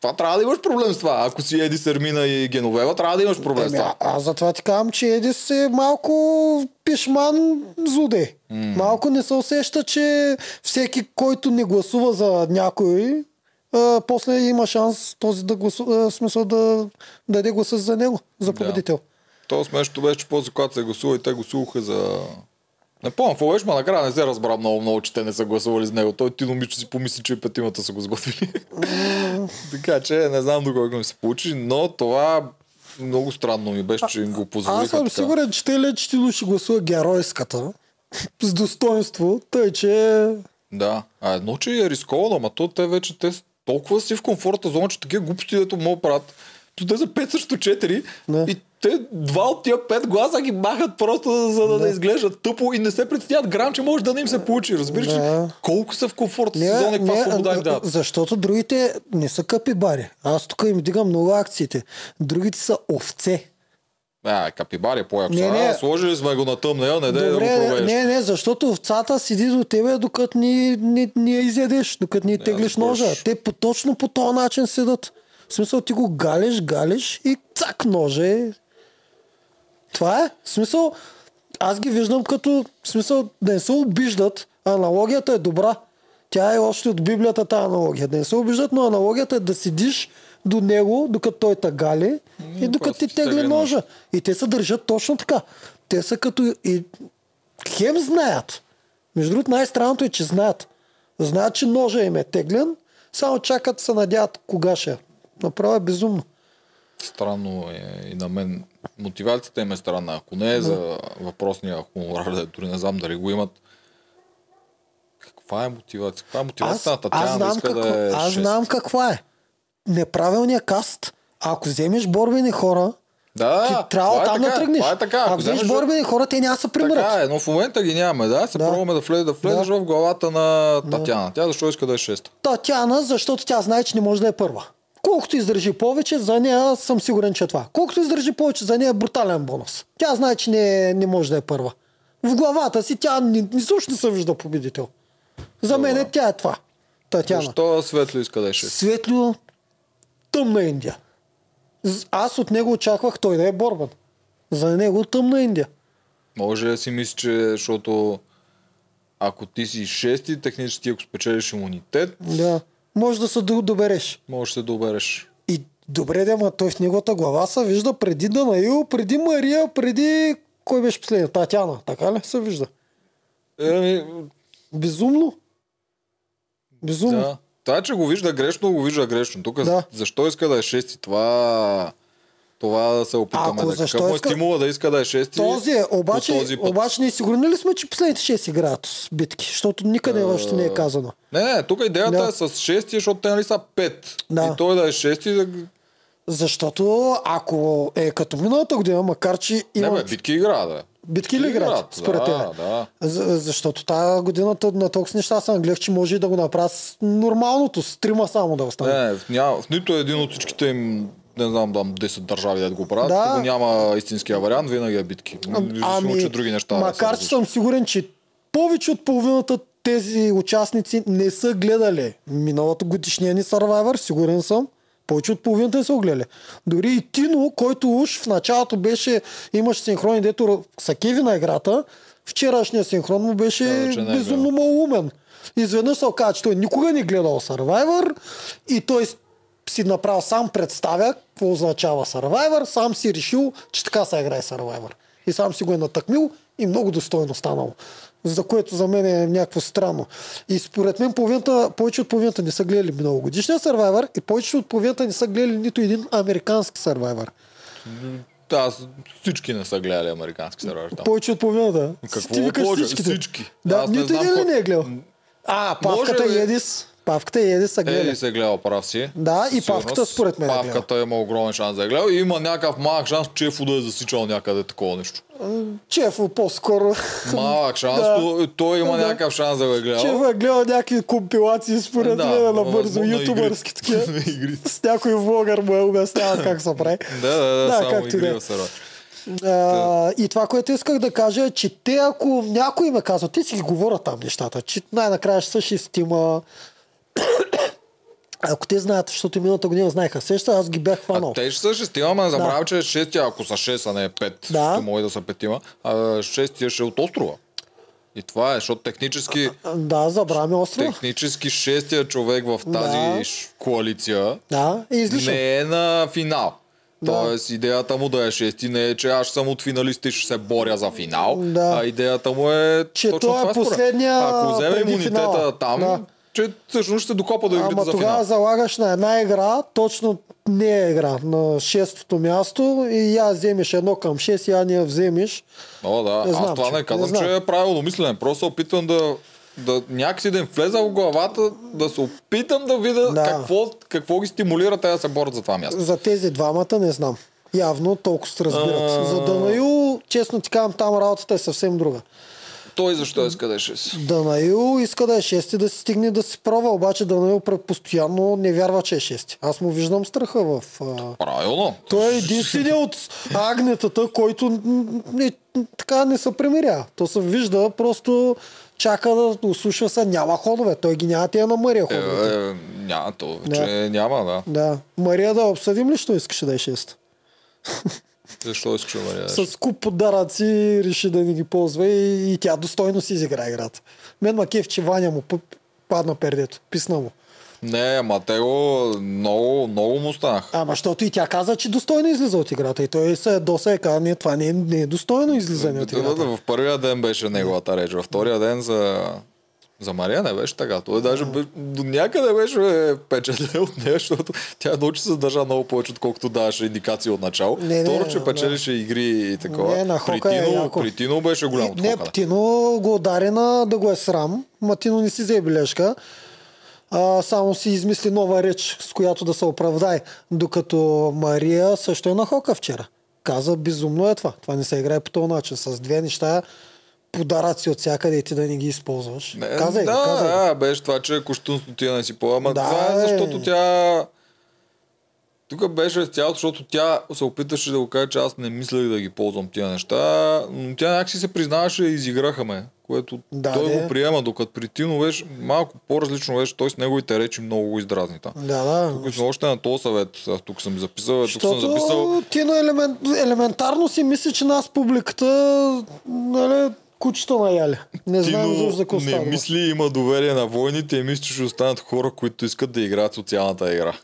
това трябва да имаш проблем с това. Ако си Еди Сермина и Геновева, трябва да имаш проблем с Еми, това. а, аз затова ти казвам, че Едис е малко пишман злодей. Малко не се усеща, че всеки, който не гласува за някой, а, после има шанс този да гласува, смисъл да даде гласа за него, за победител. То смешното беше, че после когато се гласува и те гласуваха за Не помня, какво беше, ма накрая не се разбра много, много, че те не са гласували с него. Той Тино Мичо си помисли, че и петимата са го сготвили. така че не знам до колко ми се получи, но това много странно ми беше, че им го позволиха. Аз съм така. сигурен, че те Лечетино ще гласува геройската. С достоинство, тъй че Да. А едно, че е рисковано, ама то те вече те са толкова си в комфортна зона, че такива глупости, дето могат правят. Те са 5 срещу 4 Да. и те два от тия пет гласа ги махат просто за да, да. изглеждат тъпо и не се представят грам, че може да не им се получи. Разбираш ли? Да. Колко са в комфортна си зона и каква свобода им дават. защото другите не са капибари. Аз тук им дигам много акциите. Другите са овце. А, капибари по-яко. Не, не. А, Сложили сме го на тъмна, не дай да го проведеш. не, не, защото овцата седи до тебе, докато ни, ни, ни я изядеш, докато ни теглиш да ножа. Те по, точно по този начин седат. В смисъл ти го галиш, галиш и цак ножа е. Това е. В смисъл, аз ги виждам като, в смисъл, да не се обиждат. Аналогията е добра. Тя е още от Библията тази аналогия. Да не се обиждат, но аналогията е да седиш до него, докато той те гали и докато ти тегли ножа. нож. И те се държат точно така. Те са като и хем знаят. Между другото най-странното е, че знаят. Знаят, че ножа им е теглен, само чакат се надяват кога ще. Е. Направо е безумно. Странно е и на мен. Мотивацията им е странна. Ако не е за въпросния хонорар, да дори не знам дали го имат. Каква е мотивация? Каква е Аз, мотивацията на аз, Татяна да знам иска какво, да е аз 6? знам каква е. Неправилният каст, ако вземеш борбени хора, Да, ти трябва е там да така, тръгнеш. Това е така. Ако вземеш борбени хора, те няма да се примерят. Така е, но в момента ги нямаме, да. Се Да. пробваме да, влез, да влезеш в главата на Татяна. Тя защо иска да е 6? Татяна, защото тя знае, че не може да е първа. Колкото издържи повече, за нея съм сигурен, че е това. Колкото издържи повече, за нея е брутален бонус. Тя знае, че не, не може да е първа. В главата си тя ни, също не се вижда победител. За мен е, тя е това. Татяна. Защо Светло иска да е 6? Светло, тъмна Индия. Аз от него очаквах той да е борбан. За него тъмна Индия. Може да си мисли, че защото ако ти си 6, технически ако спечелиш имунитет, Да. Може да се до- добереш. можеш да се добереш. И добре, да, ма той в неговата глава се вижда преди Данаил, преди Мария, преди... Кой беше последния? Татяна, така ли се вижда? Еми, Безумно. Безумно. да. Това, че го вижда грешно, го вижда грешно. Тук Да. защо иска да е 6? Това, това да се опитаме. Ако да. защо Какъв е иска- стимула да иска да е 6? Този е, обаче, този път? обаче ние сигурни ли сме, че последните 6 играят с битки? Защото никъде още не е казано. Не, не, тук идеята Да. е с 6, защото те нали са 5. Да. И той да е 6 да... Защото ако е като миналата година, макар че Не, има... бе, битки игра, да. Битки ли играят, според да, теб? да. За, защото тази годината на толкова неща съм гледах, че може и да го направя с нормалното, с трима само да остане. Не, в, ня... в нито един от всичките им не знам, там 10 държави да го правят, Да. да. няма истинския вариант, винаги е битки. Ами, че други неща. да макар че съм сигурен, че повече от половината тези участници не са гледали миналата годишния ни Survivor, сигурен съм. Повече от половината не са го гледали. Дори и Тино, който уж в началото беше, имаше синхрони, дето са кеви на играта, вчерашния синхрон му беше не е безумно малумен. Изведнъж се оказа, че той никога не е гледал Survivor и той си направил сам представя какво означава Survivor, сам си решил, че така се играе Survivor. И сам си го е натъкмил и много достойно станало. За което за мен е някакво странно. И според мен половината, повече от половината не са гледали многогодишния Survivor и повече от половината не са гледали нито един американски Survivor. Да, аз- всички не са гледали американски сериали там. Повече от половината. Какво Ти викаш. Всички. Да, Аз нито един ли не е гледал? А, Павката ли? Едис. Павката и Едис са гледали. Ели се е гледал, прав си. Да, и сигурност. Павката според мен е. Павката има огромен шанс да е гледал и има някакъв малък шанс, че Ефо да е засичал някъде такова нещо. Чефо по-скоро. Малък шанс, Да. то- той има Да. някакъв шанс да го е гледал. Чефо е гледал някакви компилации според Да, мен на бързо, ютубърски такива. С някой влогър му е обяснява как се прави. Да, да, да, Да, само както да игри е. сериал. А, и това, което исках да кажа е, че те, ако някой ме казва, те си ги говорят там нещата, че най-накрая ще са шестима. Ако те знаят, защото миналата година знаеха сеща, аз ги бях А хванал. те ще са шестима, ама забравя, че е шестия, ако са 6, а не е 5, Да. ще може да са петима, а шестия ще е от острова. И това е, защото технически, Да, забравяме острова. технически шестия човек в тази Да. коалиция Да, излишен. не е на финал. Да. Тоест идеята му да е шести не е, че аз съм от финалиста и ще се боря за финал, Да. а идеята му е Че точно е това според. последния Ако вземе имунитета финала. там, Да. Че всъщност ще докопа до игрите Ама за тогава финал. залагаш на една игра, точно не е игра, на шестото място и я вземеш едно към 6, я не я вземеш. О, да. Не знам, Аз това че- не не казвам, знам. че е правилно мислене. Просто се опитвам да, да някакси да им влеза в главата, да се опитам да видя Да. какво, какво ги стимулира те да се борят за това място. За тези двамата не знам. Явно толкова се разбират. А. За Данаил, честно ти казвам, там работата е съвсем друга. Той защо иска да е шест? Данаил иска да е шести, да си стигне да си пробва, обаче Данаил постоянно не вярва, че е шести. Аз му виждам страха в... Правилно. Той е единственият от агнетата, който не, така не се примиря. То се вижда, просто чака да услушва се, няма ходове. Той ги няма тия на Мария Е, ходовете. е, няма то, Да. че няма, да. Да. Мария да обсъдим ли, що искаше да е шест? Защо искаш да варя? С куп подаръци реши да ни ги ползва и, и тя достойно си изигра играта. Мен Макев, че Ваня му падна пердето. Писна му. Не, ама те го много, много му станах. Ама, защото и тя каза, че достойно излиза от играта. И той се доса и каза, не, това не е, не е достойно излизане от Да, да, играта. да, в първия ден беше неговата реч, във втория ден за, за Мария не беше така. Той даже бе, до някъде беше печелен от нея, защото тя научи се държа много повече, отколкото даваше индикации от начало. Не, не, Второ, че да. печелише игри и такова. Не, на Хока е Тино, яко. при Тино беше голям Не, отскока. да. Тино го удари на да го е срам. Матино не си взе бележка. А, само си измисли нова реч, с която да се оправдай. Докато Мария също е на хока вчера. Каза, безумно е това. Това не се играе по този начин. С две неща подаръци от всякъде и ти да не ги използваш. Не, казай, да, казай. да, беше това, че кощунство ти не си по. Ама Да, това е бе. защото тя... Тук беше цялото, защото тя се опиташе да го каже, че аз не мислех да ги ползвам тия неща, но тя някакси се признаваше и изиграха ме, което Да, той де. го приема, докато при Тино беше малко по-различно беше, той с неговите речи много го издразни. та. Да, да. Тук сме още на този съвет, аз тук съм записал, тук съм записал Тино елемент, елементарно си мисли, че нас публиката нали, кучета наяли. Не знаем за какво не става. мисли, има доверие на войните и мисли, че ще останат хора, които искат да играят социалната игра.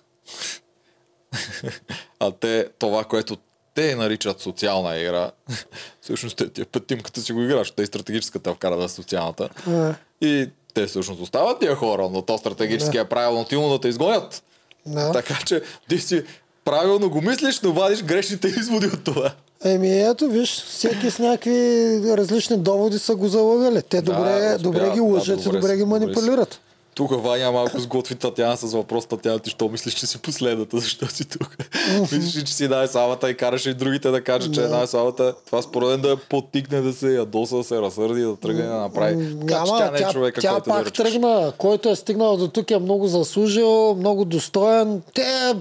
а те, това, което те наричат социална игра, всъщност те, тия път тимката си го защото те и стратегическата вкара да е социалната. И те всъщност остават тия хора, но то стратегически е правилно тилно да те изгонят. Така че ти си правилно го мислиш, но вадиш грешните изводи от това. Еми ето, виж, всеки с някакви различни доводи са го залагали. Те Да, добре, успяват, добре ги да, лъжат и добре ги добре са. манипулират. Тук Ваня малко сготви Татяна с въпрос, Татяна ти що мислиш, че си последната, защо си тук? Мислиш, ли, че си най-слабата и караш и другите да кажат, че е най-слабата. Това според мен да я подтикне да се ядоса, да се разсърди, да тръгне да направи. Така че тя не е човека, тя който да пак ръчаш. тръгна. Който е стигнал до тук е много заслужил, много достоен. Те...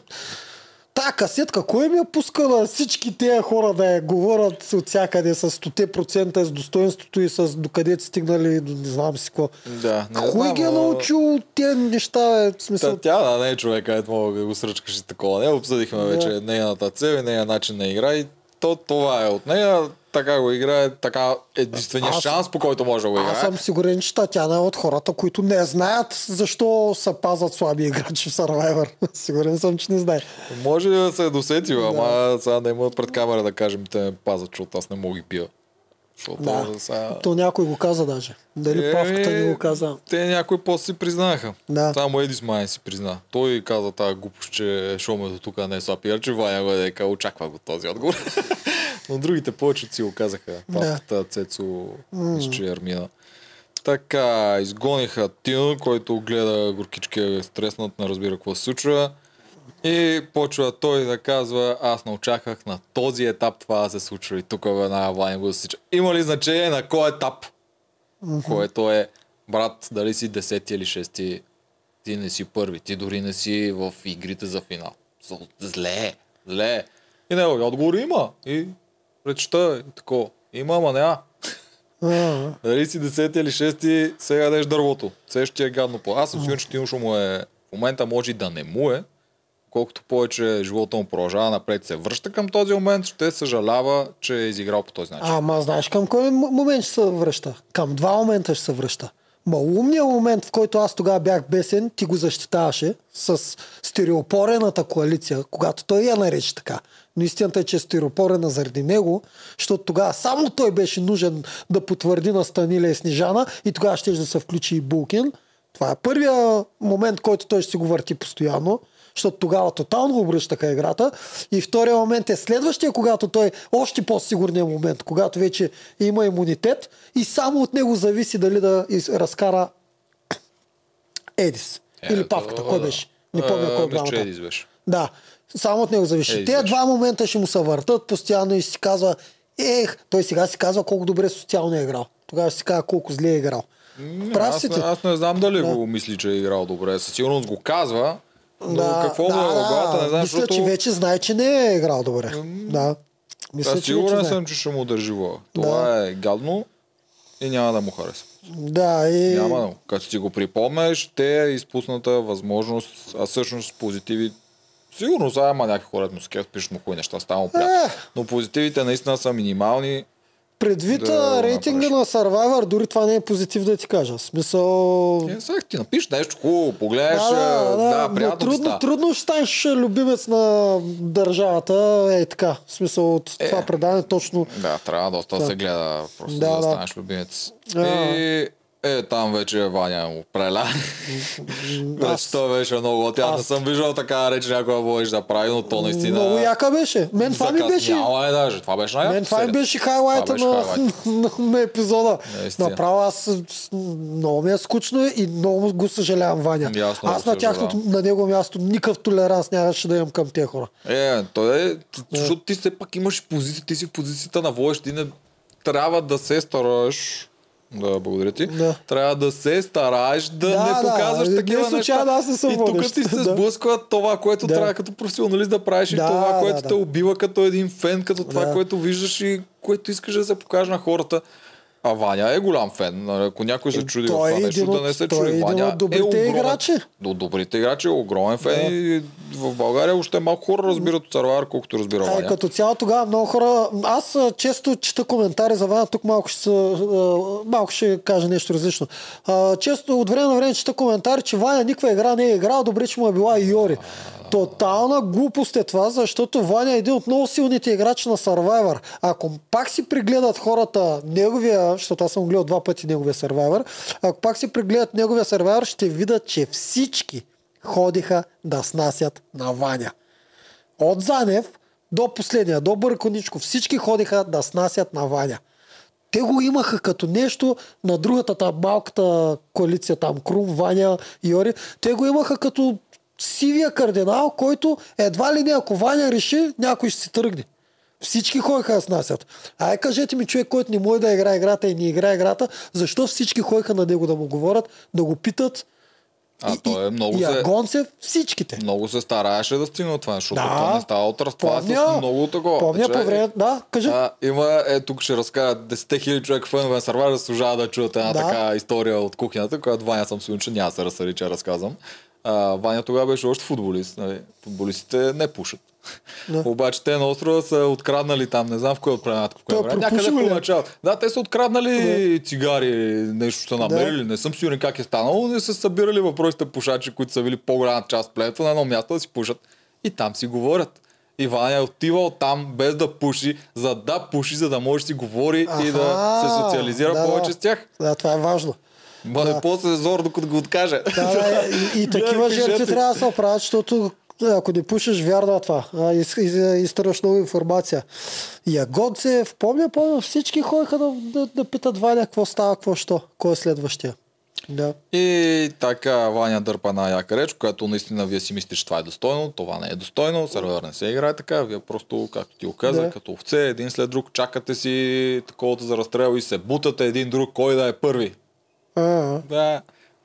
Та касетка, кой ми е пускала всички тези хора да я говорят от всякъде с 100% с достоинството и с докъде са стигнали, до не знам си какво. Да, не Кой знам, ги е научил тези неща? Е, в смисъл, Татяна не е човека, ето мога да го сръчкаш и такова. Не обсъдихме Да. вече нейната цел и нейния начин на игра и то, това е от нея. Така го играе, така единствения Аз- шанс, по който може да го играе. Аз съм сигурен, че Татяна е от хората, които не знаят защо се пазят слаби играчи в Survivor. сигурен съм, че не знае. Може да се е досетил, ама сега да има пред камера да кажем, те ме пазят, защото аз не мога ги пия. Защото Да. сега... То някой го каза даже. Дали Е, Павката не го каза. Те някой после си признаха. Да. Само Едис май си призна. Той каза тази глупост, че шоме до тук не е слаб че Ваня го е очаква го този отговор. Но другите повече си го казаха. Да. Павката, Цецо, мисля, че Армина. Така, изгониха Тино, който гледа горкички е стреснат, не разбира какво се случва. И почва той да казва, аз не очаквах на този етап това да се случва и тук една Ваня го засича. Има ли значение на кой етап? Което е, брат, дали си 10 или 6, ти не си първи, ти дори не си в игрите за финал. Зле, зле. И негови отговори има. И речта е такова. Има, ама няма. А, Дали си 10 или 6, сега дадеш дървото. Все ще ти е гадно по. Аз съм сигурен, че Тимошо му е... В момента може и да не му е, колкото повече живота му продължава напред, се връща към този момент, ще съжалява, че е изиграл по този начин. Ама знаеш към кой момент ще се връща? Към два момента ще се връща. Малумният момент, в който аз тогава бях бесен, ти го защитаваше с стереопорената коалиция, когато той я нарече така. Но истината е, че е заради него, защото тогава само той беше нужен да потвърди на Станиле и Снежана и тогава ще да се включи и Булкин. Това е първия момент, който той ще си го върти постоянно защото тогава тотално обръщаха играта. И втория момент е следващия, когато той още по-сигурния момент, когато вече има имунитет и само от него зависи дали да из- разкара Едис. Е, Или Павката. Кой беше? Не помня кой двамата. Едис беше. Да, само от него зависи. Едис Те беше. два момента ще му се въртат постоянно и ще си казва, ех, той сега си казва колко добре социално е играл. Тогава ще си казва колко зле е играл. Прав аз, си аз не знам дали го мисли, че е играл добре. Със сигурност го казва, но какво му е главата, не знам, Мисля, защото... че вече знае, че не е играл добре. Да. Мисля, че вече сигурен знае. съм, че ще му държи вола. Това е гадно и няма да му хареса. Да, и... Няма да му. Като си го припомнеш, те е изпусната възможност, а всъщност позитиви Сигурно сега има някакви хора, му скеф, пишат му хубави неща, става му приятно. Е. Но позитивите наистина са минимални. Предвид Да рейтинга направиш. на Survivor, дори това не е позитив да ти кажа. В Смисъл... Е, сега ти напиш нещо хубаво, погледнеш, Да, да, да, да, но трудно, става. трудно ще станеш любимец на държавата. Е така. В смисъл от Е. това предаване точно. Да, трябва доста да се гледа, просто Да, да, да, да. станеш любимец. А. И е, там вече Ваня му преля. Аз- той беше много. Тя не аз- съм виждал така реч някога водиш да прави, но то наистина... Много яка беше. Мен това ми беше... Закъсняла е даже. Това беше най Мен това ми беше хайлайта на, хайлайт. на, на епизода. Наистина. Направо аз много ми е скучно и много го съжалявам Ваня. Аз на тяхното, на него място никакъв толеранс нямаше да имам към тези хора. Е, той е, защото ти все пак имаш позиция, ти си в позицията на водещ, ти не трябва да се стараеш да, благодаря ти. Да. Трябва да се стараеш да, Да, не да. показваш Не такива случайно неща. аз не съм И тук ти се Да. сблъсква това, което Да. трябва като професионалист да правиш и Да, това, да, което да. те убива като един фен, като това, Да. което виждаш и което искаш да се покаже на хората. А Ваня е голям фен. Нали, Ако някой се Е, чуди в това е нещо, да не се е чуди. един Ваня от добрите е огромен, играчи. До добрите играчи е огромен фен и в България още малко хора разбират от Сарвайвар, колкото разбира Ваня. като цяло тогава много хора... Аз често чета коментари за Ваня, тук малко ще, малко ще кажа нещо различно. Често от време на време чета коментари, че Ваня никаква игра не е играл, добре, че му е била и Йори. Тотална глупост е това, защото Ваня е един от много силните играчи на Survivor. Ако пак си прегледат хората неговия, защото аз съм гледал два пъти неговия Survivor, ако пак си прегледат неговия Survivor, ще видят, че всички ходиха да снасят на Ваня. От Занев до последния, до Бърконичко, всички ходиха да снасят на Ваня. Те го имаха като нещо на другата там малката коалиция, там Крум, Ваня, Йори. Те го имаха като сивия кардинал, който едва ли не ако Ваня реши, някой ще си тръгне. Всички ходиха да снасят. Ай, кажете ми човек, който не може да играе играта и не играе играта, защо всички ходиха на него да му говорят, да го питат. А и, той е много и, се- Агонцев, всичките. Много се стараеше да стигне от това, защото Да. не става от разтова с много такова. помня Че- по време, да, кажи. А, има, е, тук ще разкажа 10 000 човека фенове Сарвайвер, заслужава да чуят една Да. така история от кухнята, която Ваня съм сигурен, че няма се разсъди, че разказвам. А, Ваня тогава беше още футболист. Нали? Футболистите не пушат. Да. Обаче те на острова са откраднали там, не знам в кое от племената, в кое Той време. Някъде ли по е? начало. Да, те са откраднали цигари, нещо са намерили, не съм сигурен как е станало, но са събирали въпросите пушачи, които са били по-голяма част племето на едно място да си пушат и там си говорят. И Ваня е отивал там без да пуши, за да пуши, за да може да си говори и да Аха, се социализира да, повече да. с тях. Да, това е важно. Бъде да. после зор, докато го откаже. Да, и, и такива жертви трябва да се оправят, защото е, ако не пушиш, вярно е това. Из, из, изтърваш много информация. И Агонцев, помня, помня, всички ходиха да, да, да питат Ваня какво става, какво що, кой е следващия. Да. И така Ваня дърпа една яка реч, която наистина вие си мислите, че това е достойно, това не е достойно, сервер не се играе така, вие просто, както ти го казах, Да. като овце, един след друг, чакате си таковото за разстрел и се бутате един друг, кой да е първи. Да,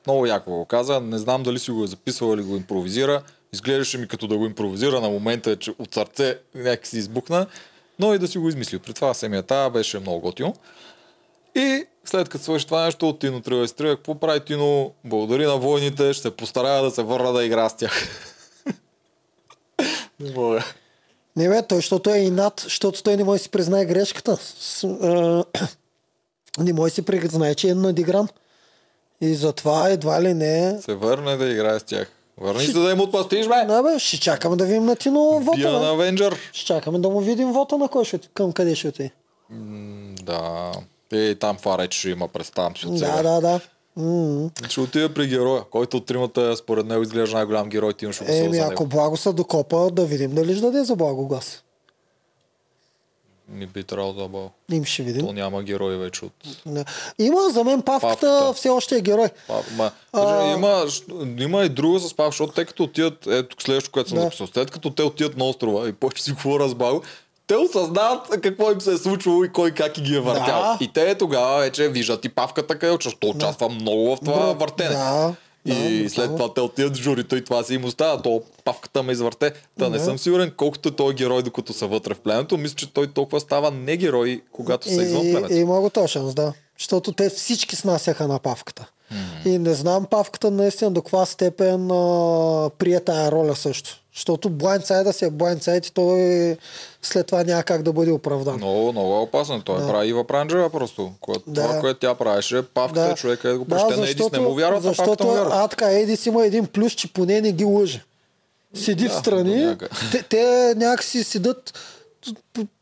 много яко го каза, не знам дали си го е записвал или го импровизира, изглеждаше ми като да го импровизира на момента, че от сърце някак си избухна, но и да си го измислил. При това семията беше много готино. И след като свърши това нещо, Тино и се тръгва. Какво прави Тино? Благодари на войните, ще се постарая да се върна да игра с тях. Не мога. Не бе, той, защото е инат, защото той не може да си признае грешката. С, а, не може да си признае, че е надигран. И затова едва ли не... Се върне да играе с тях. Върни се да им отпастиш, бе! Да, бе, ще чакаме да видим на Тино вота. Бия на. Авенджър. Ще чакаме да му видим вота на кой ще, към къде ще отиде. Да. Е, там това реч ще има, представям си от сега. Да, да, да. Ще отиде при героя, който от тримата според него изглежда най-голям герой, ти имаш Еми, ако него. Благо се докопа, да видим дали ще даде за Благо глас. Не би трябвало да бъл. Им ще видим. То няма герой вече от... Да. Има за мен павката, Павката. все още е герой. Па, ма, А- има, има и друго с Пав, защото те като отидат, ето следващото, което съм Да. записал, след като те отидат на острова и почти си говоря с Баго, те осъзнават какво им се е случвало и кой как и ги е въртял. Да. И те тогава вече виждат и Павката къде участва, участва много в това Бра- въртене. Да, И да, след да. това те отидат в журито и това си им остава. То павката ме извърте. Та не Да. съм сигурен колкото е той герой, докато са вътре в племето. Мисля, че той толкова става не герой, когато са извън И, племето. и има го този шанс, да. Защото те всички снасяха на Павката. И не знам Павката наистина до каква степен а, прие тая роля също. Защото Blindсайда си е Blindсайд и той след това няма как да бъде оправдан. Много, много е опасен. Той Да. прави Ива Пранджева просто. Което, Да. Това, което тя правеше, павката е човека е да го проща. на Едис не му вярват, а защото му вярват. а, така, Едис има един плюс, че поне не ги лъже. Седи в Да, страни, до някъде. те, те някакси седат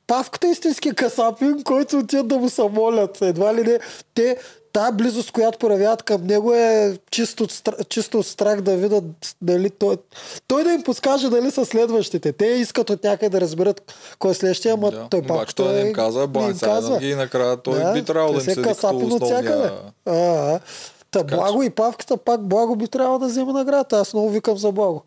Павката е истински касапин, който отиват да му се молят. Едва ли не. Те, тази близост, която проявяват към него е чисто, чисто страх да видят дали той, той да им подскаже дали са следващите. Те искат от някъде да разберат кой е следващия, ама Да. той Обаче пак той не им каза, им Блайндсайдът ги и накрая той би трябвало да им се седи като основния... А. Та Така Благо и Павката, пак Благо би трябвало да вземе наградата. Аз много викам за Благо.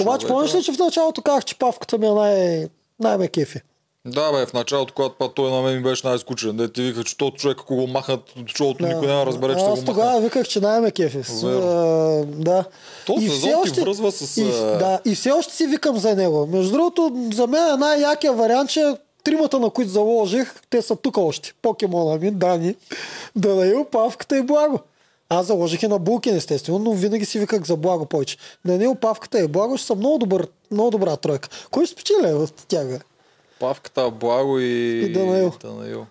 Обаче, помниш ли, че в началото казах, че Павката ми е най- най-ме кефи? Да, бе, в началото, когато па той на мен ми беше най-скучен, да ти вика, че този човек, ако го махнат от шоуто, никой няма да разбере, че ще Аз го тогава махнат. виках, че най-ме кефи. Да. То И все ти връзва с, И, да, и все още си викам за него. Между другото, за мен е най-якия вариант, че тримата, на които заложих, те са тук още. Покемона ми, Дани, Данаил, Павката и Благо. Аз заложих и на Булкин, естествено, но винаги си виках за Благо повече. Данаил, Павката и Благо ще са много, добър, много добра тройка. Кой ще спечели от тях? бе? Павката, Благо и... И Данаил. Данаил.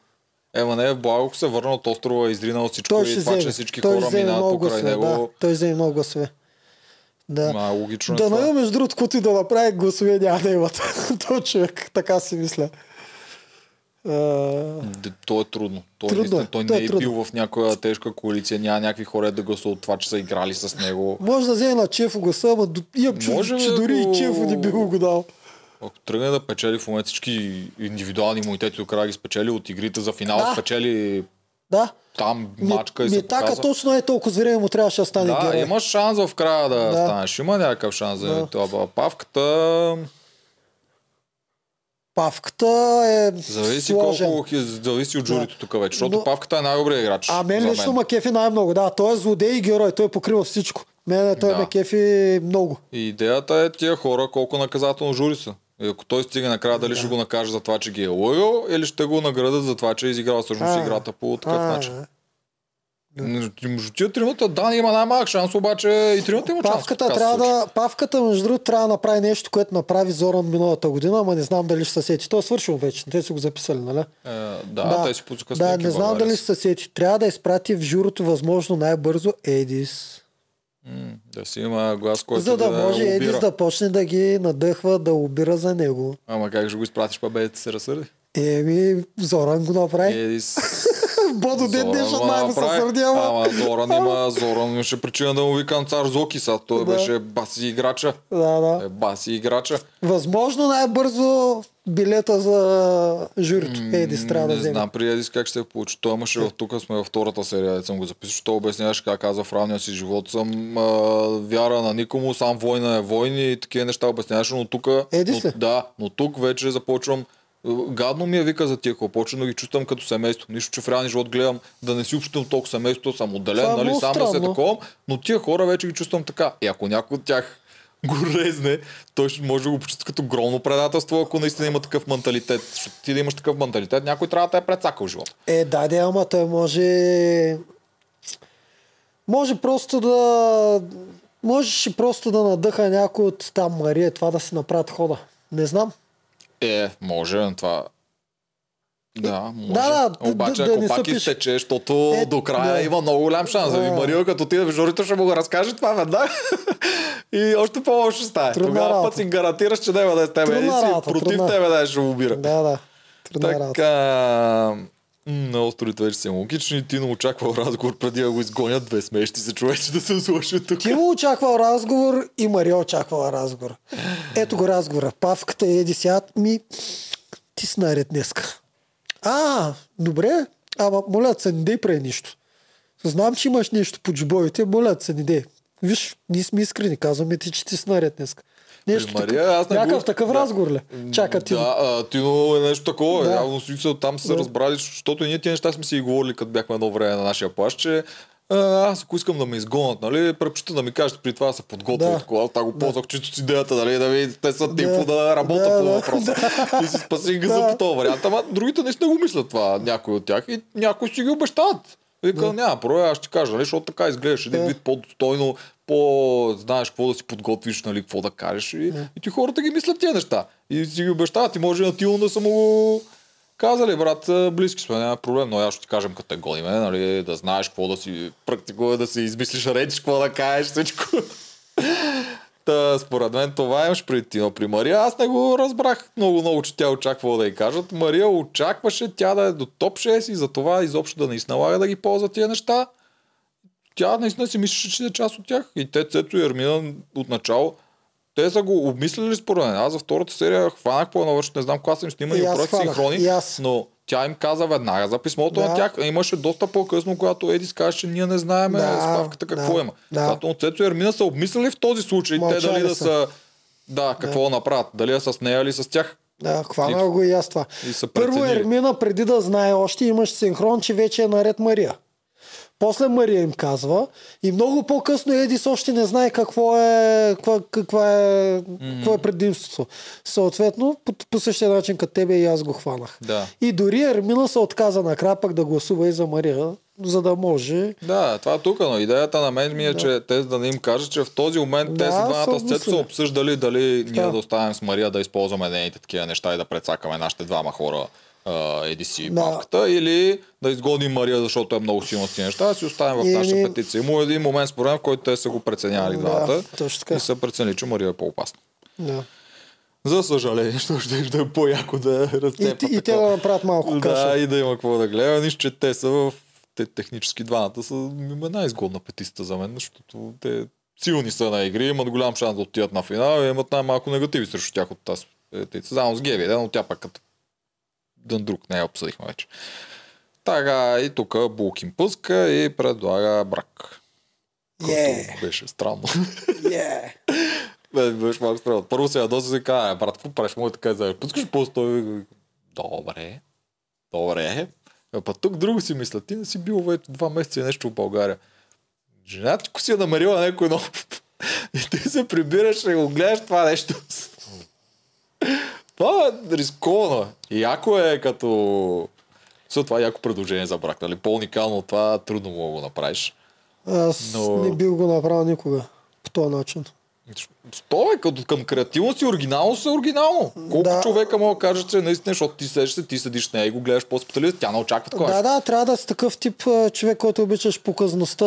Ема не, Благо се върна от острова, изринал всичко Той и това, че всички Той хора минават покрай гласове. него. Да, той вземе много гласове. Да. Ма, логично е Да, това. но между другото, който и да направи гласове, няма да имат. Той човек, така си мисля. Д- То е трудно. Той, Трудно наистина, е, той то е не е трудно. бил в някоя тежка коалиция, няма някакви хора да гласуват това, че са играли с него. може да вземе на Чефо гласа, ама имам Може, че бе, дори и Чефо не би го го дал. Ако тръгне да печели в момента всички индивидуални имунитети до края ги спечели от игрите за финал, Да. спечели Да. там Ми- мачка и се Митака показа. точно е толкова време му трябваше да стане Да, герой. имаш шанс в края да, Да. станеш. Има някакъв шанс за Да. това. Павката Павката е зависи сложен. колко хи- зависи от журито тук вече, защото Но- Павката е най-добрият играч. А мен за лично ма кефи най-много. Да, той е злодей и герой. Той покрива всичко. Мене той Да. ме кефи много. И идеята е тия хора колко наказателно жури са. И ако той стига накрая, дали ще го накаже за това, че ги е лъгал, или ще го наградат за това, че е изиграл всъщност А. играта по такъв А, начин. Между тия тримата, Дани има най-малък шанс, обаче и тримата има шанс. Павката, се трябва да, Павката, между другото, трябва да направи нещо, което направи Зоран миналата година, ама не знам дали ще се сети. Той е свършил вече. Те са го записали, нали? Е, да, те си пуснаха Да, не знам дали ще се сети. Трябва да изпрати в журото възможно най-бързо Едис. М, Да си има глас, който За да може лобира. Едис да почне да ги надъхва, да обира за него. Ама как ще го изпратиш, па бе, да се разсърди? Еми, Зоран го направи. Едис... Бодо днешен го най му се сърди, ама... Ама Зоран има, Зоран имаше причина да му викам цар Зоки, сега той Да. беше баси играча. Да, да. Е, баси играча. Възможно най-бързо билета за журито. Едис трябва да не знам при Едис как ще се получи. Той имаше в тук сме във втората серия, съм го записал, що обясняваше как каза в равния си живот съм а, вяра на никому, сам война е войни и такива неща обясняваше, но тук... Едис но, да, но тук вече започвам Гадно ми е вика за тия хора, почвам да ги чувствам като семейство. Нищо, че в реалния живот гледам да не си общувам толкова семейство, съм отделен, Това е нали, сам да се странно. такова, но тия хора вече ги чувствам така. И ако някой от тях го резне, той ще може да го почувства като огромно предателство, ако наистина има такъв менталитет. Защото ти да имаш такъв менталитет, някой трябва да е прецакал живота. Е, да, да, ама той може... Може просто да... Можеше просто да надъха някой от там Мария, това да си направят хода. Не знам. Е, може, но това... Да, може. Да, да, Обаче, да- да ако не пак се пише. изтече, защото Е, до края да. има много голям шанс. Да. Да. Марио, като отиде в журито, ще му го разкаже това веднага. и още по-лошо стане. Трудна Тогава работа. път си гарантираш, че няма да е с тебе. Трудна и си работа, против трудна. тебе да ще му убира. Да, да. Трудна работа. Така. м, На острите вече са логични. Тино очаквал разговор преди да го изгонят. Две смещи се човече да се сложи тук. Ти му очаквал разговор и Мария очаквала разговор. Ето го разговора. Павката и Еди сядат ми. Ти си наред днеска. А, добре. Ама моля се, не дей прави нищо. Знам, че имаш нещо по джобовете, моля се, не дей. Виж, ние сме искрени, казваме ти, че ти си наред днеска. Нещо При така- Мария, аз не някакъв го- такъв да. разговор ли? Чака ти. Да, а, Тино е нещо такова. Да. Да. Явно там са Да. разбрали, защото и ние тия неща сме си ги говорили, като бяхме едно време на нашия плащ, че аз ако искам да ме изгонят, нали, предпочита да ми кажете при това да се подготвя Да. да. такова. Аз го ползвах чисто с идеята, нали, да ви те са Да. типо да работя Да, по да. въпроса. И си спасих газа Да. по този вариант. Ама другите наистина го мислят това, някои от тях. И някои си ги обещават. Вика, няма, про, аз ще кажа, нали, защото така изглеждаш един Да. вид по-достойно, по знаеш какво да си подготвиш, нали, какво да кажеш. И, и ти хората ги мислят тия неща. И си ги обещават. И може на Тило да са му казали, брат, близки сме, няма проблем, но аз ще ти кажем като те гоним, нали, да знаеш какво да си практикува, да си измислиш реч, какво да кажеш, всичко. Та, според мен това имаш преди Тино. При Мария аз не го разбрах много, много, че тя очаквала да й кажат. Мария очакваше тя да е до топ 6 и затова изобщо да не се налага да ги ползва тия неща. Тя наистина си мислеше, че е част от тях. И те, Цецо и Ермина от начало, те са го обмислили според мен. Аз за втората серия хванах по едно, не знам кога са им снимали И синхрони, и аз. но тя им каза веднага за писмото Да. на тях. Имаше доста по-късно, когато Еди каже, че ние не знаем Да, да, спавката какво да, има. да. Когато Цецо и Ермина са обмислили в този случай, те Мълчали дали да са. са да, какво да. направят. Дали е с нея или с тях. Да, хванал го и аз това. И Първо. Ермина, преди да знае още, имаш синхрон, че вече е наред Мария. После Мария им казва и много по-късно Едис още не знае какво е, каква, каква е, mm-hmm. какво е предимството. Съответно, по, по същия начин като тебе и аз го хванах. Да. И дори Ермина се отказа накрая пък да гласува и за Мария, за да може. Да, това е тук, но идеята на мен ми е, да. че те да не им кажат, че в този момент Да, те с двамата с Цецо са обсъждали дали ние Да. да оставим с Мария да използваме нейните такива неща и да прецакаме нашите двама хора а, еди си Да. павката или да изгоним Мария, защото е много силна с тези неща, да си оставим в Или- наша петиция. Има един момент според мен, в който те са го преценявали Да, двамата и са преценили, че Мария е по-опасна. Да. За съжаление, ще ще е по-яко да И, разцепат. и те да направят малко каша. Да, и да има какво да гледа. Нищо, че те са в... Те технически двамата са най-изгодна петиста за мен, защото те силни са на игри, имат голям шанс да отидат на финал и имат най-малко негативи срещу тях от тази петица. Заедно с Геви, да, но тя пък като ден друг не я обсъдихме вече. Така, и тук Булк им пуска и предлага брак. Е, Което беше странно. е. Бе, беше малко странно. Първо се ядоса и каза, «Е, брат, какво правиш? Мога така да пускаш по-стой. Добре. Добре. А па тук друго си мисля. Ти не си бил вече два месеца и нещо в България. Жената ти си е намерила някой нов. И ти се прибираш и го гледаш това нещо. Това е рисковано. Яко е като... Също това е яко предложение за брак. Нали? По-уникално от това трудно мога да го направиш. Аз Но- не бил го направил никога по този начин. То е като към креативност и оригиналност е оригинално. Колко Да. човека мога да кажа, че наистина, защото ти седиш се, ти седиш нея и го гледаш по специалист, тя не очаква такова. Да, да, трябва да си такъв тип човек, който обичаш показността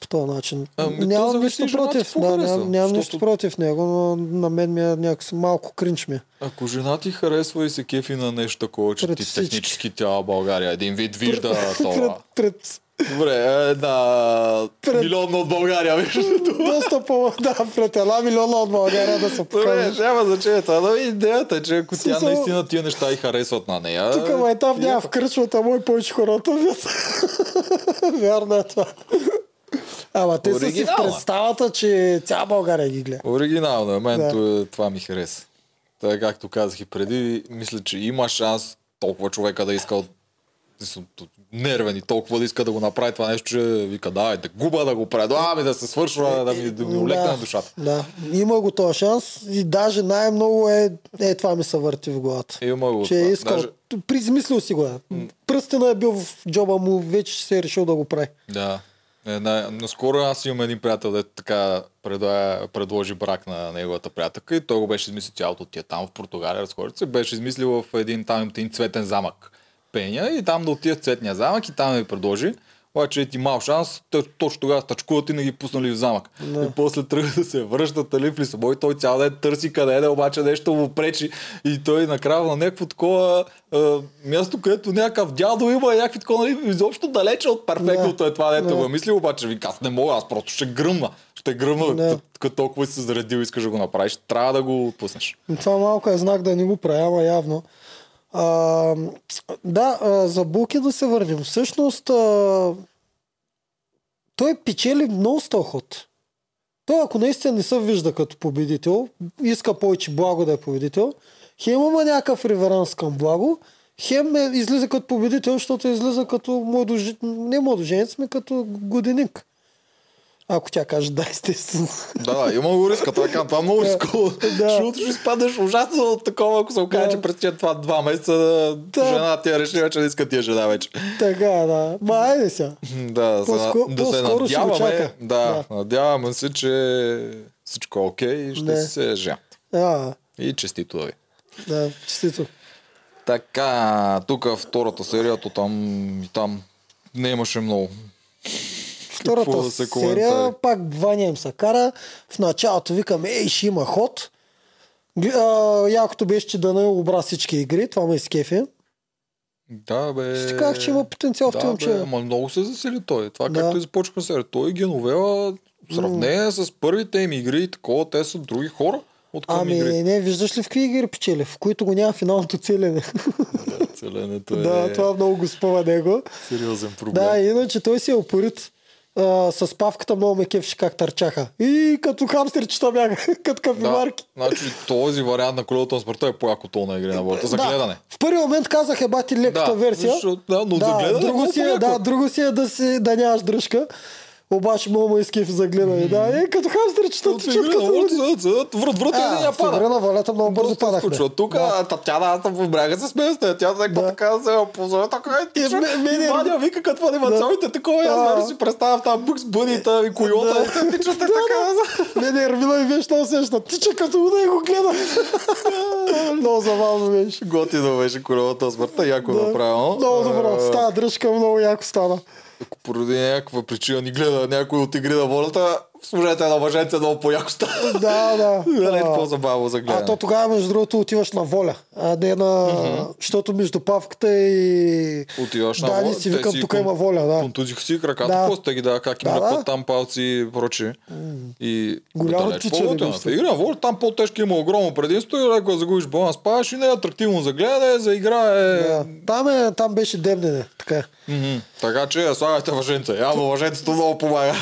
по този начин. Ами, нямам нищо против. Да, нямам, нямам нищо против него, но на мен ми е някакси малко кринч ми. е. Ако жена ти харесва и се кефи на нещо такова, че Пред ти всички. технически тя България един вид вижда пред, това. пред Добре, една Пред- милионна от България вижда това. доста по... Да, пред една милиона от България да се Добре, покажеш. няма значение това, но идеята е, че ако тя наистина тия неща и харесват на нея... Тук майтап няма яко. в кръчвата му и повече хората вят. Вярно е това. Ама те са си в е. представата, че цяла България ги гледа. Оригинално, мен Да. да. това ми хареса. Така както казах и преди, мисля, че има шанс толкова човека да иска от- нервен и толкова да иска да го направи това нещо, че вика, давай, да губа да го предлагам и да се свършва, да ми, да ми улекне на душата. Да, има го този шанс и даже най-много е, е това ми се върти в главата. Има го Че е това. искал, Даже, призмислил си го. е. Пръстена е бил в джоба му, вече се е решил да го прави. да. Е, най- наскоро аз имам един приятел, дето така предлага, предложи брак на неговата приятелка и той го беше измислил цялото тия там в Португалия, разходят се, беше измислил в един там един цветен замък пеня и там да отида в цветния замък и там да ми предложи. Обаче е ти мал шанс, точно тогава стачкуват и не ги пуснали в замък. Да. И после тръгва да се връщат нали, в Лисабон и той цял ден търси къде е да е, обаче нещо му пречи. И той накрая на някакво такова а, място, където някакъв дядо има, някакви такова, нали, изобщо далече от перфектното е това, дето Да. го е мислил, обаче вика, аз не мога, аз просто ще гръмна. Ще гръмна, Да. като- толкова си се заредил искаш да го направиш. Трябва да го пуснеш. Това малко е знак да не го правя, явно. А, да, а, за Буки да се върнем. Всъщност, а, той печели много с този ход. Той, ако наистина не се вижда като победител, иска повече благо да е победител, хем има някакъв реверанс към благо, хем е, излиза като победител, защото излиза като младожи... не младоженец, ми като годеник. Ако тя каже да, естествено. Да, да, има го риска, така, това е много рисково. Да. Защото ще изпаднеш ужасно от такова, ако се окаже, Да. че през тия това два месеца да. Да. жена ти я реши, че не иска тия жена вече. така, да. Ма, айде сега. Да, да, По-скоро- да се надяваме. чака. Да, надяваме се, че всичко е окей и ще Не. се женят. А, И честито да ви. да, честито. Така, тук втората серия, то там и там не имаше много. Втората да се серия, коментари? пак Ваня им се кара. В началото викаме, ей, ще има ход. А, якото беше, че да не обра всички игри, това ме изкефи. Да, бе. Ще казах, че има потенциал в да, това бе, момче. ама много се засили той. Това Да. както започва серия. Той Геновела, в сравнение с първите им игри и такова, те са други хора от към Ами, игри. не, виждаш ли в какви игри печели, в които го няма финалното целене. Целенето е да, това много го спъва него. сериозен проблем. Да, иначе той си е опорит. А, с павката много ме кефеше как търчаха. И като хамстерчета бяга, като капимарки. Значи този вариант на колелото на смъртта е по-яко то на игри на волята. За да, гледане. В първи момент казах е бати леката Да, версия. защото- да, но за гледане е друго си е, да, друго си е да, си, да нямаш дръжка. Обаче много ме изкеф за гледане. Да, е като хамстерчета тичат като... врат, врат, А, я пада. на волята много бързо падахме. Тук Да. Татяна, аз бряга се смея. Тя Да. така се опозоря, така е тича. Ваня вика като анимационните такова. Аз Да. нали си представям там Букс Бънита и койота. Да. Тичат така. Не, не, Ермина ми беше много сеща. Тича като да и го гледа. много забавно беше. Готино беше на смъртта, яко Да. направено. Много добро. Става дръжка, много яко стана. Ако поради някаква причина ни гледа някой от игри на волята, служете на мъжете много по-яко става. Да, да. Да, не е А, по-забавно за А гледане. то тогава, между другото, отиваш на воля. А не на... Защото между павката и... Отиваш на Да, воля, не си викам, тук кон- има воля, да. Контузиха си краката, Да. после ги дава как им Да, да, да. там палци и прочие. И Голямо беше. В игра на воля там по-тежки има огромно предимство и ако загубиш баланс, падаш и не е атрактивно за гледане, за игра е... Да. Там, е, там беше демнене. Така. е. Така че слагайте въженце. Явно въженцето много помага.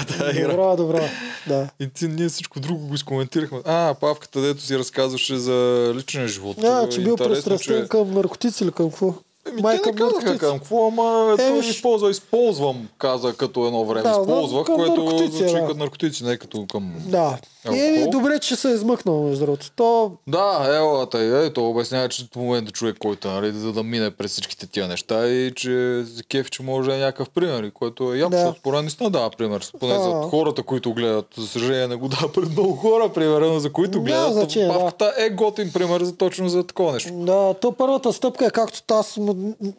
Добра, добра. Да. И ти, ние всичко друго го изкоментирахме. А, Павката, дето си разказваше за личния живот. А, че бил пристрастен към наркотици или към какво? Еми, Май те не казаха към какво, ама Е, той използва, използвам, каза като едно време. Да, да, използвах, към което наркотици, звучи да. като наркотици, не като към... Да. Алкохол? Еми, добре, че се е измъкнал, между другото. То Да, елата и ето, обяснява, че в момента човек, който е, нали, за да мине през всичките тия неща и че за кеф, че може да е някакъв пример, което е яко, Да. защото мен наистина дава пример. Поне за хората, които гледат. За съжаление не го дава пред много хора, примерно, за които гледат. значение, да. Павката е готин пример за точно за такова нещо. Да, то първата стъпка е както аз му-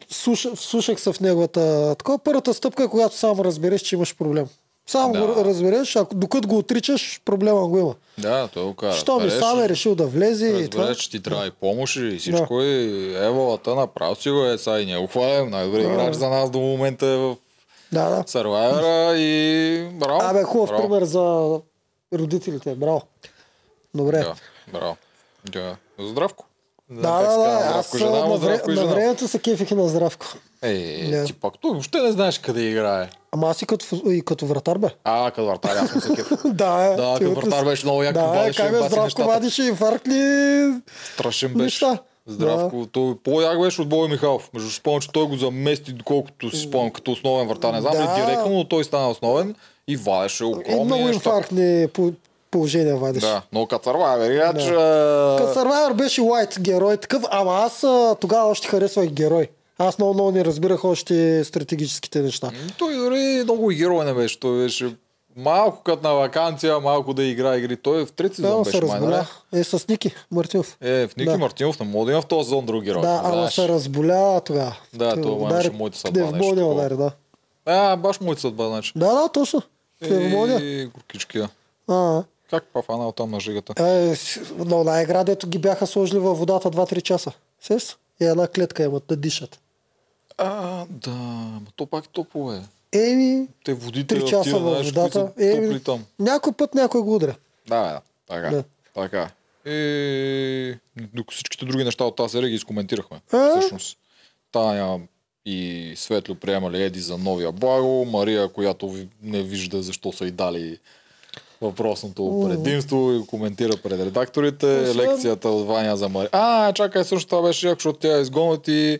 слуша, слушах се в неговата... Такова първата стъпка е когато само разбереш, че имаш проблем. Само Да. го разбереш, ако докато го отричаш, проблема го има. Да, той го кара. Що ми сам е решил да влезе и това. Че ти трябва и помощ и всичко и еволата направо си го е, сега и ние го хвалим. Най-добре играч за нас до момента е в Да, да. Survivor и браво. Абе, хубав браво. пример за родителите. Браво. Добре. Да, браво. Да. Здравко. Не Да, да, да. Аз жена, на, вре, и на времето се кефих и на здравко. Е, Да. ти пак той въобще не знаеш къде играе. Ама аз и като, и като вратар бе. А, като вратар, аз съм се кеф. да, е. Да, като вратар беше много як, Да, е, вадеше как бе, здравко нещата. вадише инфаркт ли? Страшен беше. Неща. Здравко. Той по-як беше от Бой Михайлов. Между спомням, че той го замести, доколкото си спомням, като основен вратар. Не знам Да. директно, но той стана основен и вадеше И огромни много неща. инфарктни по- положения вадиш. Да, но като Survivor, иначе... Като Survivor беше White герой такъв, ама аз тогава още харесвах герой. Аз много, много не разбирах още стратегическите неща. Той дори много и герой не беше. Той беше малко като на вакансия, малко да игра игри. Той в трети Да, сезон но беше се нали? разболя. Е, с Ники Мартинов. Е, в Ники Да. Мартинов не мога да има в този сезон други роли. Да, ама се разболя тогава. Да, това удари имаше моята съдба, пневмония такова. удари, да. А, баш моята съдба, значи. Да, да, точно. Пневмония. И горкички, да. А, Как па фанал там на жигата? е, на една игра, дето ги бяха сложили във водата 2-3 часа. Сеш? И една клетка имат да дишат. А, да, ма то пак е топло е. Еми, Те водите 3 часа във знаеш, водата. Еми, там. някой път някой го удря. Да, да. Така. Да. Така. И докато всичките други неща от тази серия ги изкоментирахме. А? Всъщност. Таня и Светло приемали Еди за новия благо. Мария, която не вижда защо са й дали въпросното предимство и коментира пред редакторите. Освен- Лекцията от Ваня за Мария. А, чакай, също това беше яко, защото тя изгонят и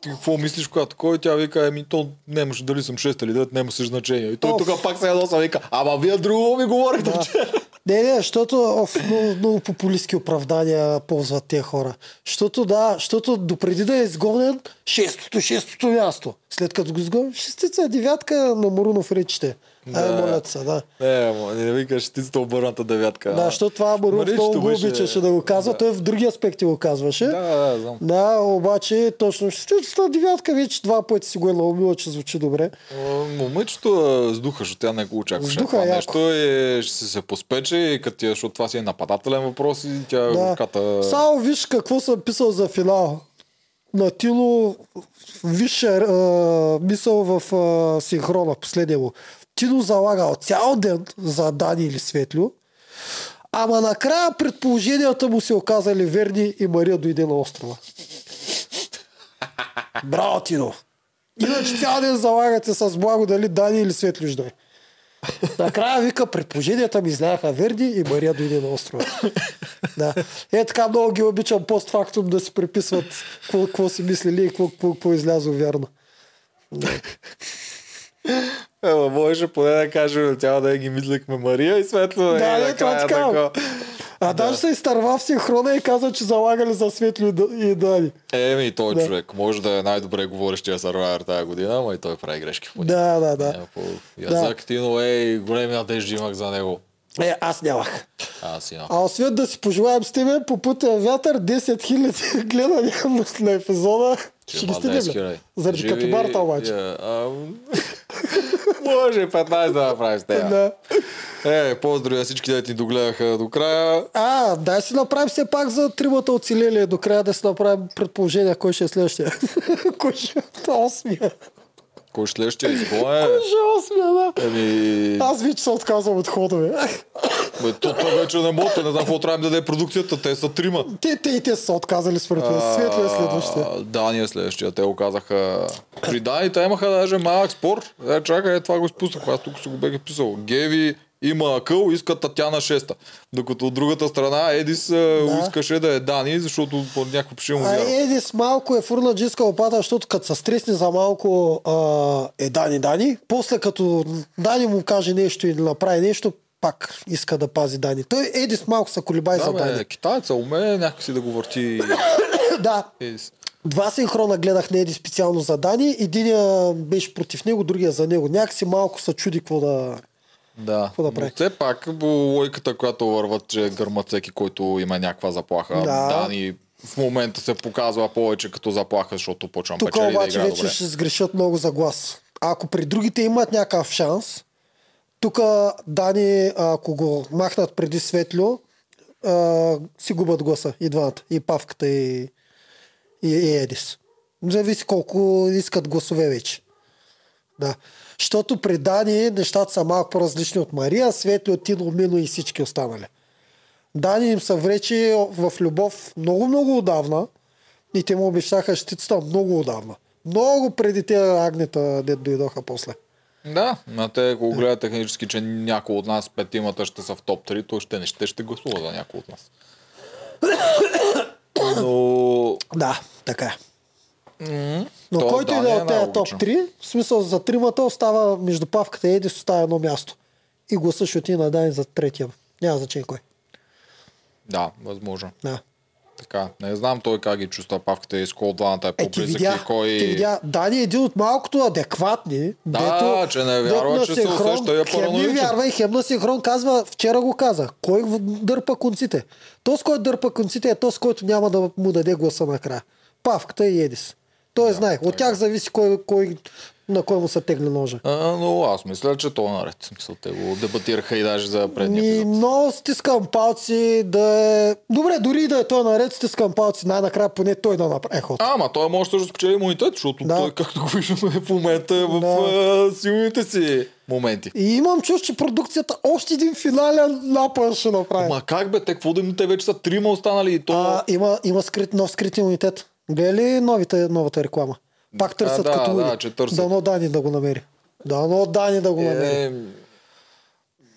ти какво мислиш, когато кой тя вика, еми то нямаше дали съм 6 или 9, нямаше значение. И той тук пак се ядоса вика, ама вие друго ми говорите. Да. вчера». Не, не, защото оф, много, много популистски оправдания ползват тези хора. Защото да, защото допреди да е изгонен, шестото, шестото място. След като го изгонен, шестица, девятка на Марунов речите. Ай, Да. моля се, да. Не, ама не викаш, шестицата обърната девятка. Да, защото това Маричето много го беше- обичаше да го казва. Да. Той в други аспекти го казваше. Да, да, знам. Да, обаче точно шестицата, девятка вече два пъти си го е наумила, че звучи добре. Момичето с духа, защото тя не го очакваше. С духа това е яко. нещо и ще се попспече, и като защото това си е нападателен въпрос и тя Да. ката... Само виж какво съм писал за финал. На Тино висша а, мисъл в а, синхрона, последния му. Тино залагал цял ден за Дани или Светлю, ама накрая предположенията му се оказали верни и Мария дойде на острова. Браво, Тино! Иначе цял ден залагате с благо дали Дани или Светлю ще. Накрая вика, предположенията ми изляха верни и Мария дойде на острова. Да. Е така много ги обичам постфактум да си приписват какво, си мислили и какво, какво, какво излязло Ема, можеше поне да кажем цял да ги мислихме Мария и Светло. Да, не, накрая това така. тако. А даже се изтърва в синхрона и каза, че залагали за Светло и Дани. Еми, той Да. човек може да е най-добре говорещия сървайер тази година, ама и той прави грешки в. Да, да, да. Е, по язък ти, но ей, големи надежди имах за него. Е, аз нямах. Аз имам. А освен да си пожелаем с тебе по пътя вятър 10 000 гледания на епизода. Ще ги стигнем. ли? Заради капибарта обаче. Yeah, а, може и 15 да направим с тея. Да. Е, поздрави на всички, да ти догледаха до края. А, дай си направим все пак за тримата оцелели до края да си направим предположение кой ще е следващия. кой ще е осмия. Кой ще следващия? Кой ще е осмия, да. Еми, Аз вече се отказвам от ходове. бе, то, то вече не мога, не знам какво трябва да даде продукцията, те са трима. те, те и те са отказали според мен. Светло е следващия. А, Дани е следващия. Те го казаха. При Дани те имаха даже малък спор. Е, чакай, е, това го изпуснах. Аз тук си го бях писал. Геви има акъл, иска Татяна шеста. Докато от другата страна Едис да. искаше да е Дани, защото по някакво пише му вярва. Едис малко е фурна джиска опата, защото като се стресне за малко а, е Дани Дани. После като Дани му каже нещо или направи нещо, пак иска да пази Дани. Той Едис малко се колебай за Да, Дани. бе, китаеца умее някакси да го върти. да, Едис. Два синхрона гледах на Еди специално за Дани. Единия беше против него, другия за него. Някакси малко се чуди какво да... Да. Какво да прави? Но все пак по логиката, която върват, че гърмат всеки, който има някаква заплаха. Да. Дани в момента се показва повече като заплаха, защото почвам Тук печели да обаче играе вече добре. ще сгрешат много за глас. Ако при другите имат някакъв шанс, тук Дани, ако го махнат преди Светлю, а, си губят гласа и двамата. И Павката и, и, и Едис. Зависи колко искат гласове вече. Да. Защото при Дани нещата са малко по-различни от Мария, Светлио, Тино, Мино и всички останали. Дани им са вречи в любов много-много отдавна и те му обещаха щицата много отдавна. Много преди тези агнета, де дойдоха после. Да, на те, ако гледат технически, че някой от нас, петимата ще са в топ 3, то ще не ще, ще гласува за някой от нас. Но... Да, така е. Но То който и да е е от тези топ най-логично. 3, в смисъл за тримата остава между Павката и Едис остава едно място. И гласа ще отиде на Дани за третия. Няма значение кой. Да, възможно. Да. Така, не знам той как ги чувства павката и с кой от двамата е Е, ти по-близък видя, и кой... ти видя, Дани е един от малкото адекватни. Да, дето, че не дето вярва, че се усеща и е Хем не параноичен. вярва и хем на синхрон казва, вчера го каза, кой дърпа конците. То, с който дърпа конците е то, с който няма да му даде гласа накрая. Павката и Едис. Той знае. От тях зависи кой, кой, на кой му се тегли ножа. А, но аз мисля, че то е наред. Смисъл, те го дебатираха и даже за предния Ми, епизод. но стискам палци да е... Добре, дори и да е той наред, стискам палци най-накрая поне той да направи ход. А, ама той може също да спечели имунитет, защото Да. той, както го виждаме в момента, е в Да. а, силните си моменти. И имам чувство, че продукцията още един финален напън ще направи. Ма как бе, те какво да им те вече са трима останали и то... А, има, има скрит, нов скрит имунитет. Гледа ли новите, новата реклама? Пак търсят да, като да, че търсят. Дано Дани да го намери. Дано Дани да го намери. Е,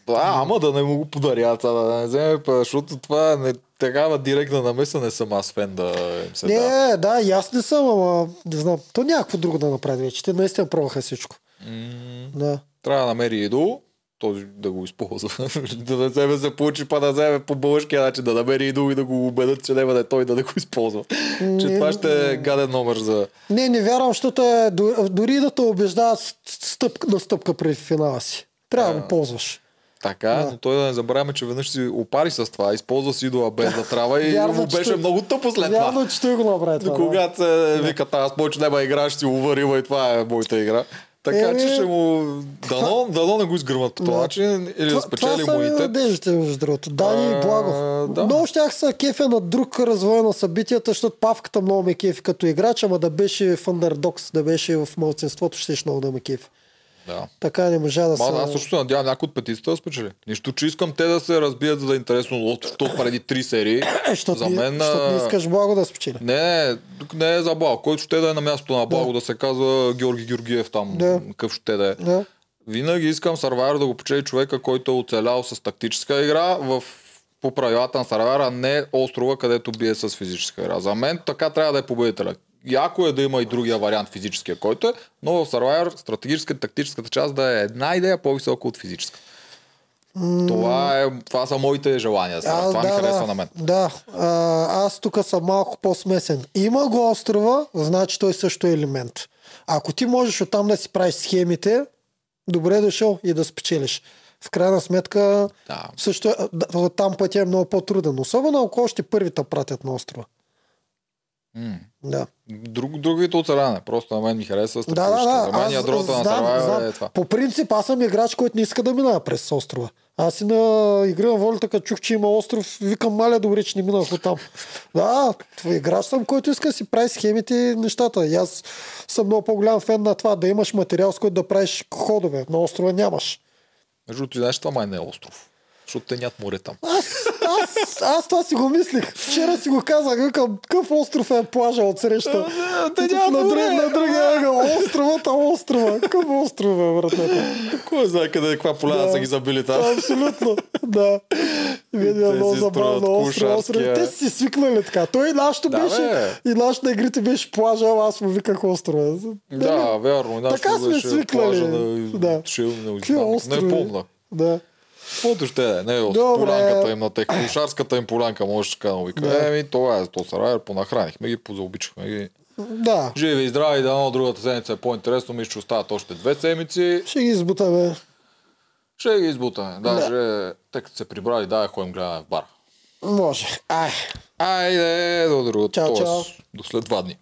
да, ама да не му го подарят, а да не вземе, защото това не, такава директна намеса не съм аз фен да им се да. Не, да, и аз не съм, ама не знам. То някакво друго да направи вече. Те наистина пробваха всичко. Да. Трябва да намери идол, този да го използва. да не вземе се получи, па да вземе по българския начин, да намери идол и да го убедят, че няма да е той да не го използва. че това ще е гаден номер за... Не, не вярвам, защото е, до- дори да те убеждават стъпка на стъпка преди финала си. Трябва да го ползваш. Така, Да. но той да не забравяме, че веднъж си опари с това, използва си идола без да трябва и Вярно, му че беше той- много тъпо след това. Вярно, че той го направи това. да. Когато се вика, аз повече няма игра, ще си уварила и това е моята игра. Така Е, че ще му... Дано, дано не го изгърмат по този Да. начин или да Това, спечели това са ми имунитет. надеждите, между другото. Дани и А, Благо. да. Много щях са кефя на друг развой на събитията, защото Павката много ме кефи като играч, ама да беше в Underdogs, да беше в малцинството, ще много да ме кефи. Да. Така не можа да се... аз също се надявам някой от петицата да спечели. Нищо, че искам те да се разбият, за да е интересно, защото преди три серии. Защото, за мен, защото не искаш Благо да спечели. Не, тук не е за Благо. Който ще да е на мястото на Благо, да, се казва Георги Георгиев там, Да. какъв ще да е. Да. Винаги искам Survivor да го печели човека, който е оцелял с тактическа игра в по правилата на Survivor, а не острова, където бие с физическа игра. За мен така трябва да е победителя. Яко е да има и другия вариант, физическия, който е, но в Survivor стратегическата, тактическата част да е една идея по-висока от физическа. Това, е, това са моите желания. Сега. това ми харесва да, на мен. Да, а, аз тук съм малко по-смесен. Има го острова, значи той също е елемент. Ако ти можеш оттам да си правиш схемите, добре е дошъл и да спечелиш. В крайна сметка, Да. също да, там пътя е много по-труден. Особено ако още първите пратят на острова. М. Да. Друг, другите оцеляне. Просто на мен ми харесва Да, да, да. За мен Аз ядрото на Survivor знам. е това. По принцип, аз съм играч, който не иска да минава през острова. Аз и на игра на волята, като чух, че има остров, викам, маля, добре, че не минах от там. Да, играч съм, който иска да си прави схемите и нещата. И аз съм много по-голям фен на това, да имаш материал, с който да правиш ходове. На острова нямаш. Между другото, знаеш, това май не е остров. Защото те нямат море там. Аз, аз, аз това си го мислих. Вчера си го казах, викам, какъв остров е плажа от среща. те нямат на, друг, на другия ъгъл. Островът, а острова. Какъв остров е, братната? Кой знае къде, каква поляна Да. са ги забили там. Абсолютно, да. Видя много забавно строят остров. Те си свикнали така. Той и нашето Да, беше, бе. и нашето на игрите беше плажа, аз му виках острова. Да, вярно. Нашето Така сме свикнали. плажа На... Да. Шил, не, не помня. Да. Каквото ще е, не е Добре. полянката им на тех, кошарската им полянка, може така да вика. Да. Еми, това е, то Сарайер, понахранихме ги, позаобичахме ги. Да. Живи и здрави, да, другата седмица е по-интересно, мисля, че остават още две седмици. Ще ги избутаме. Ще ги избутаме. Даже, тъй като се прибрали, да, ходим гледаме в бар. Може. Ай. Айде, до другото. Чао, чао. До след два дни.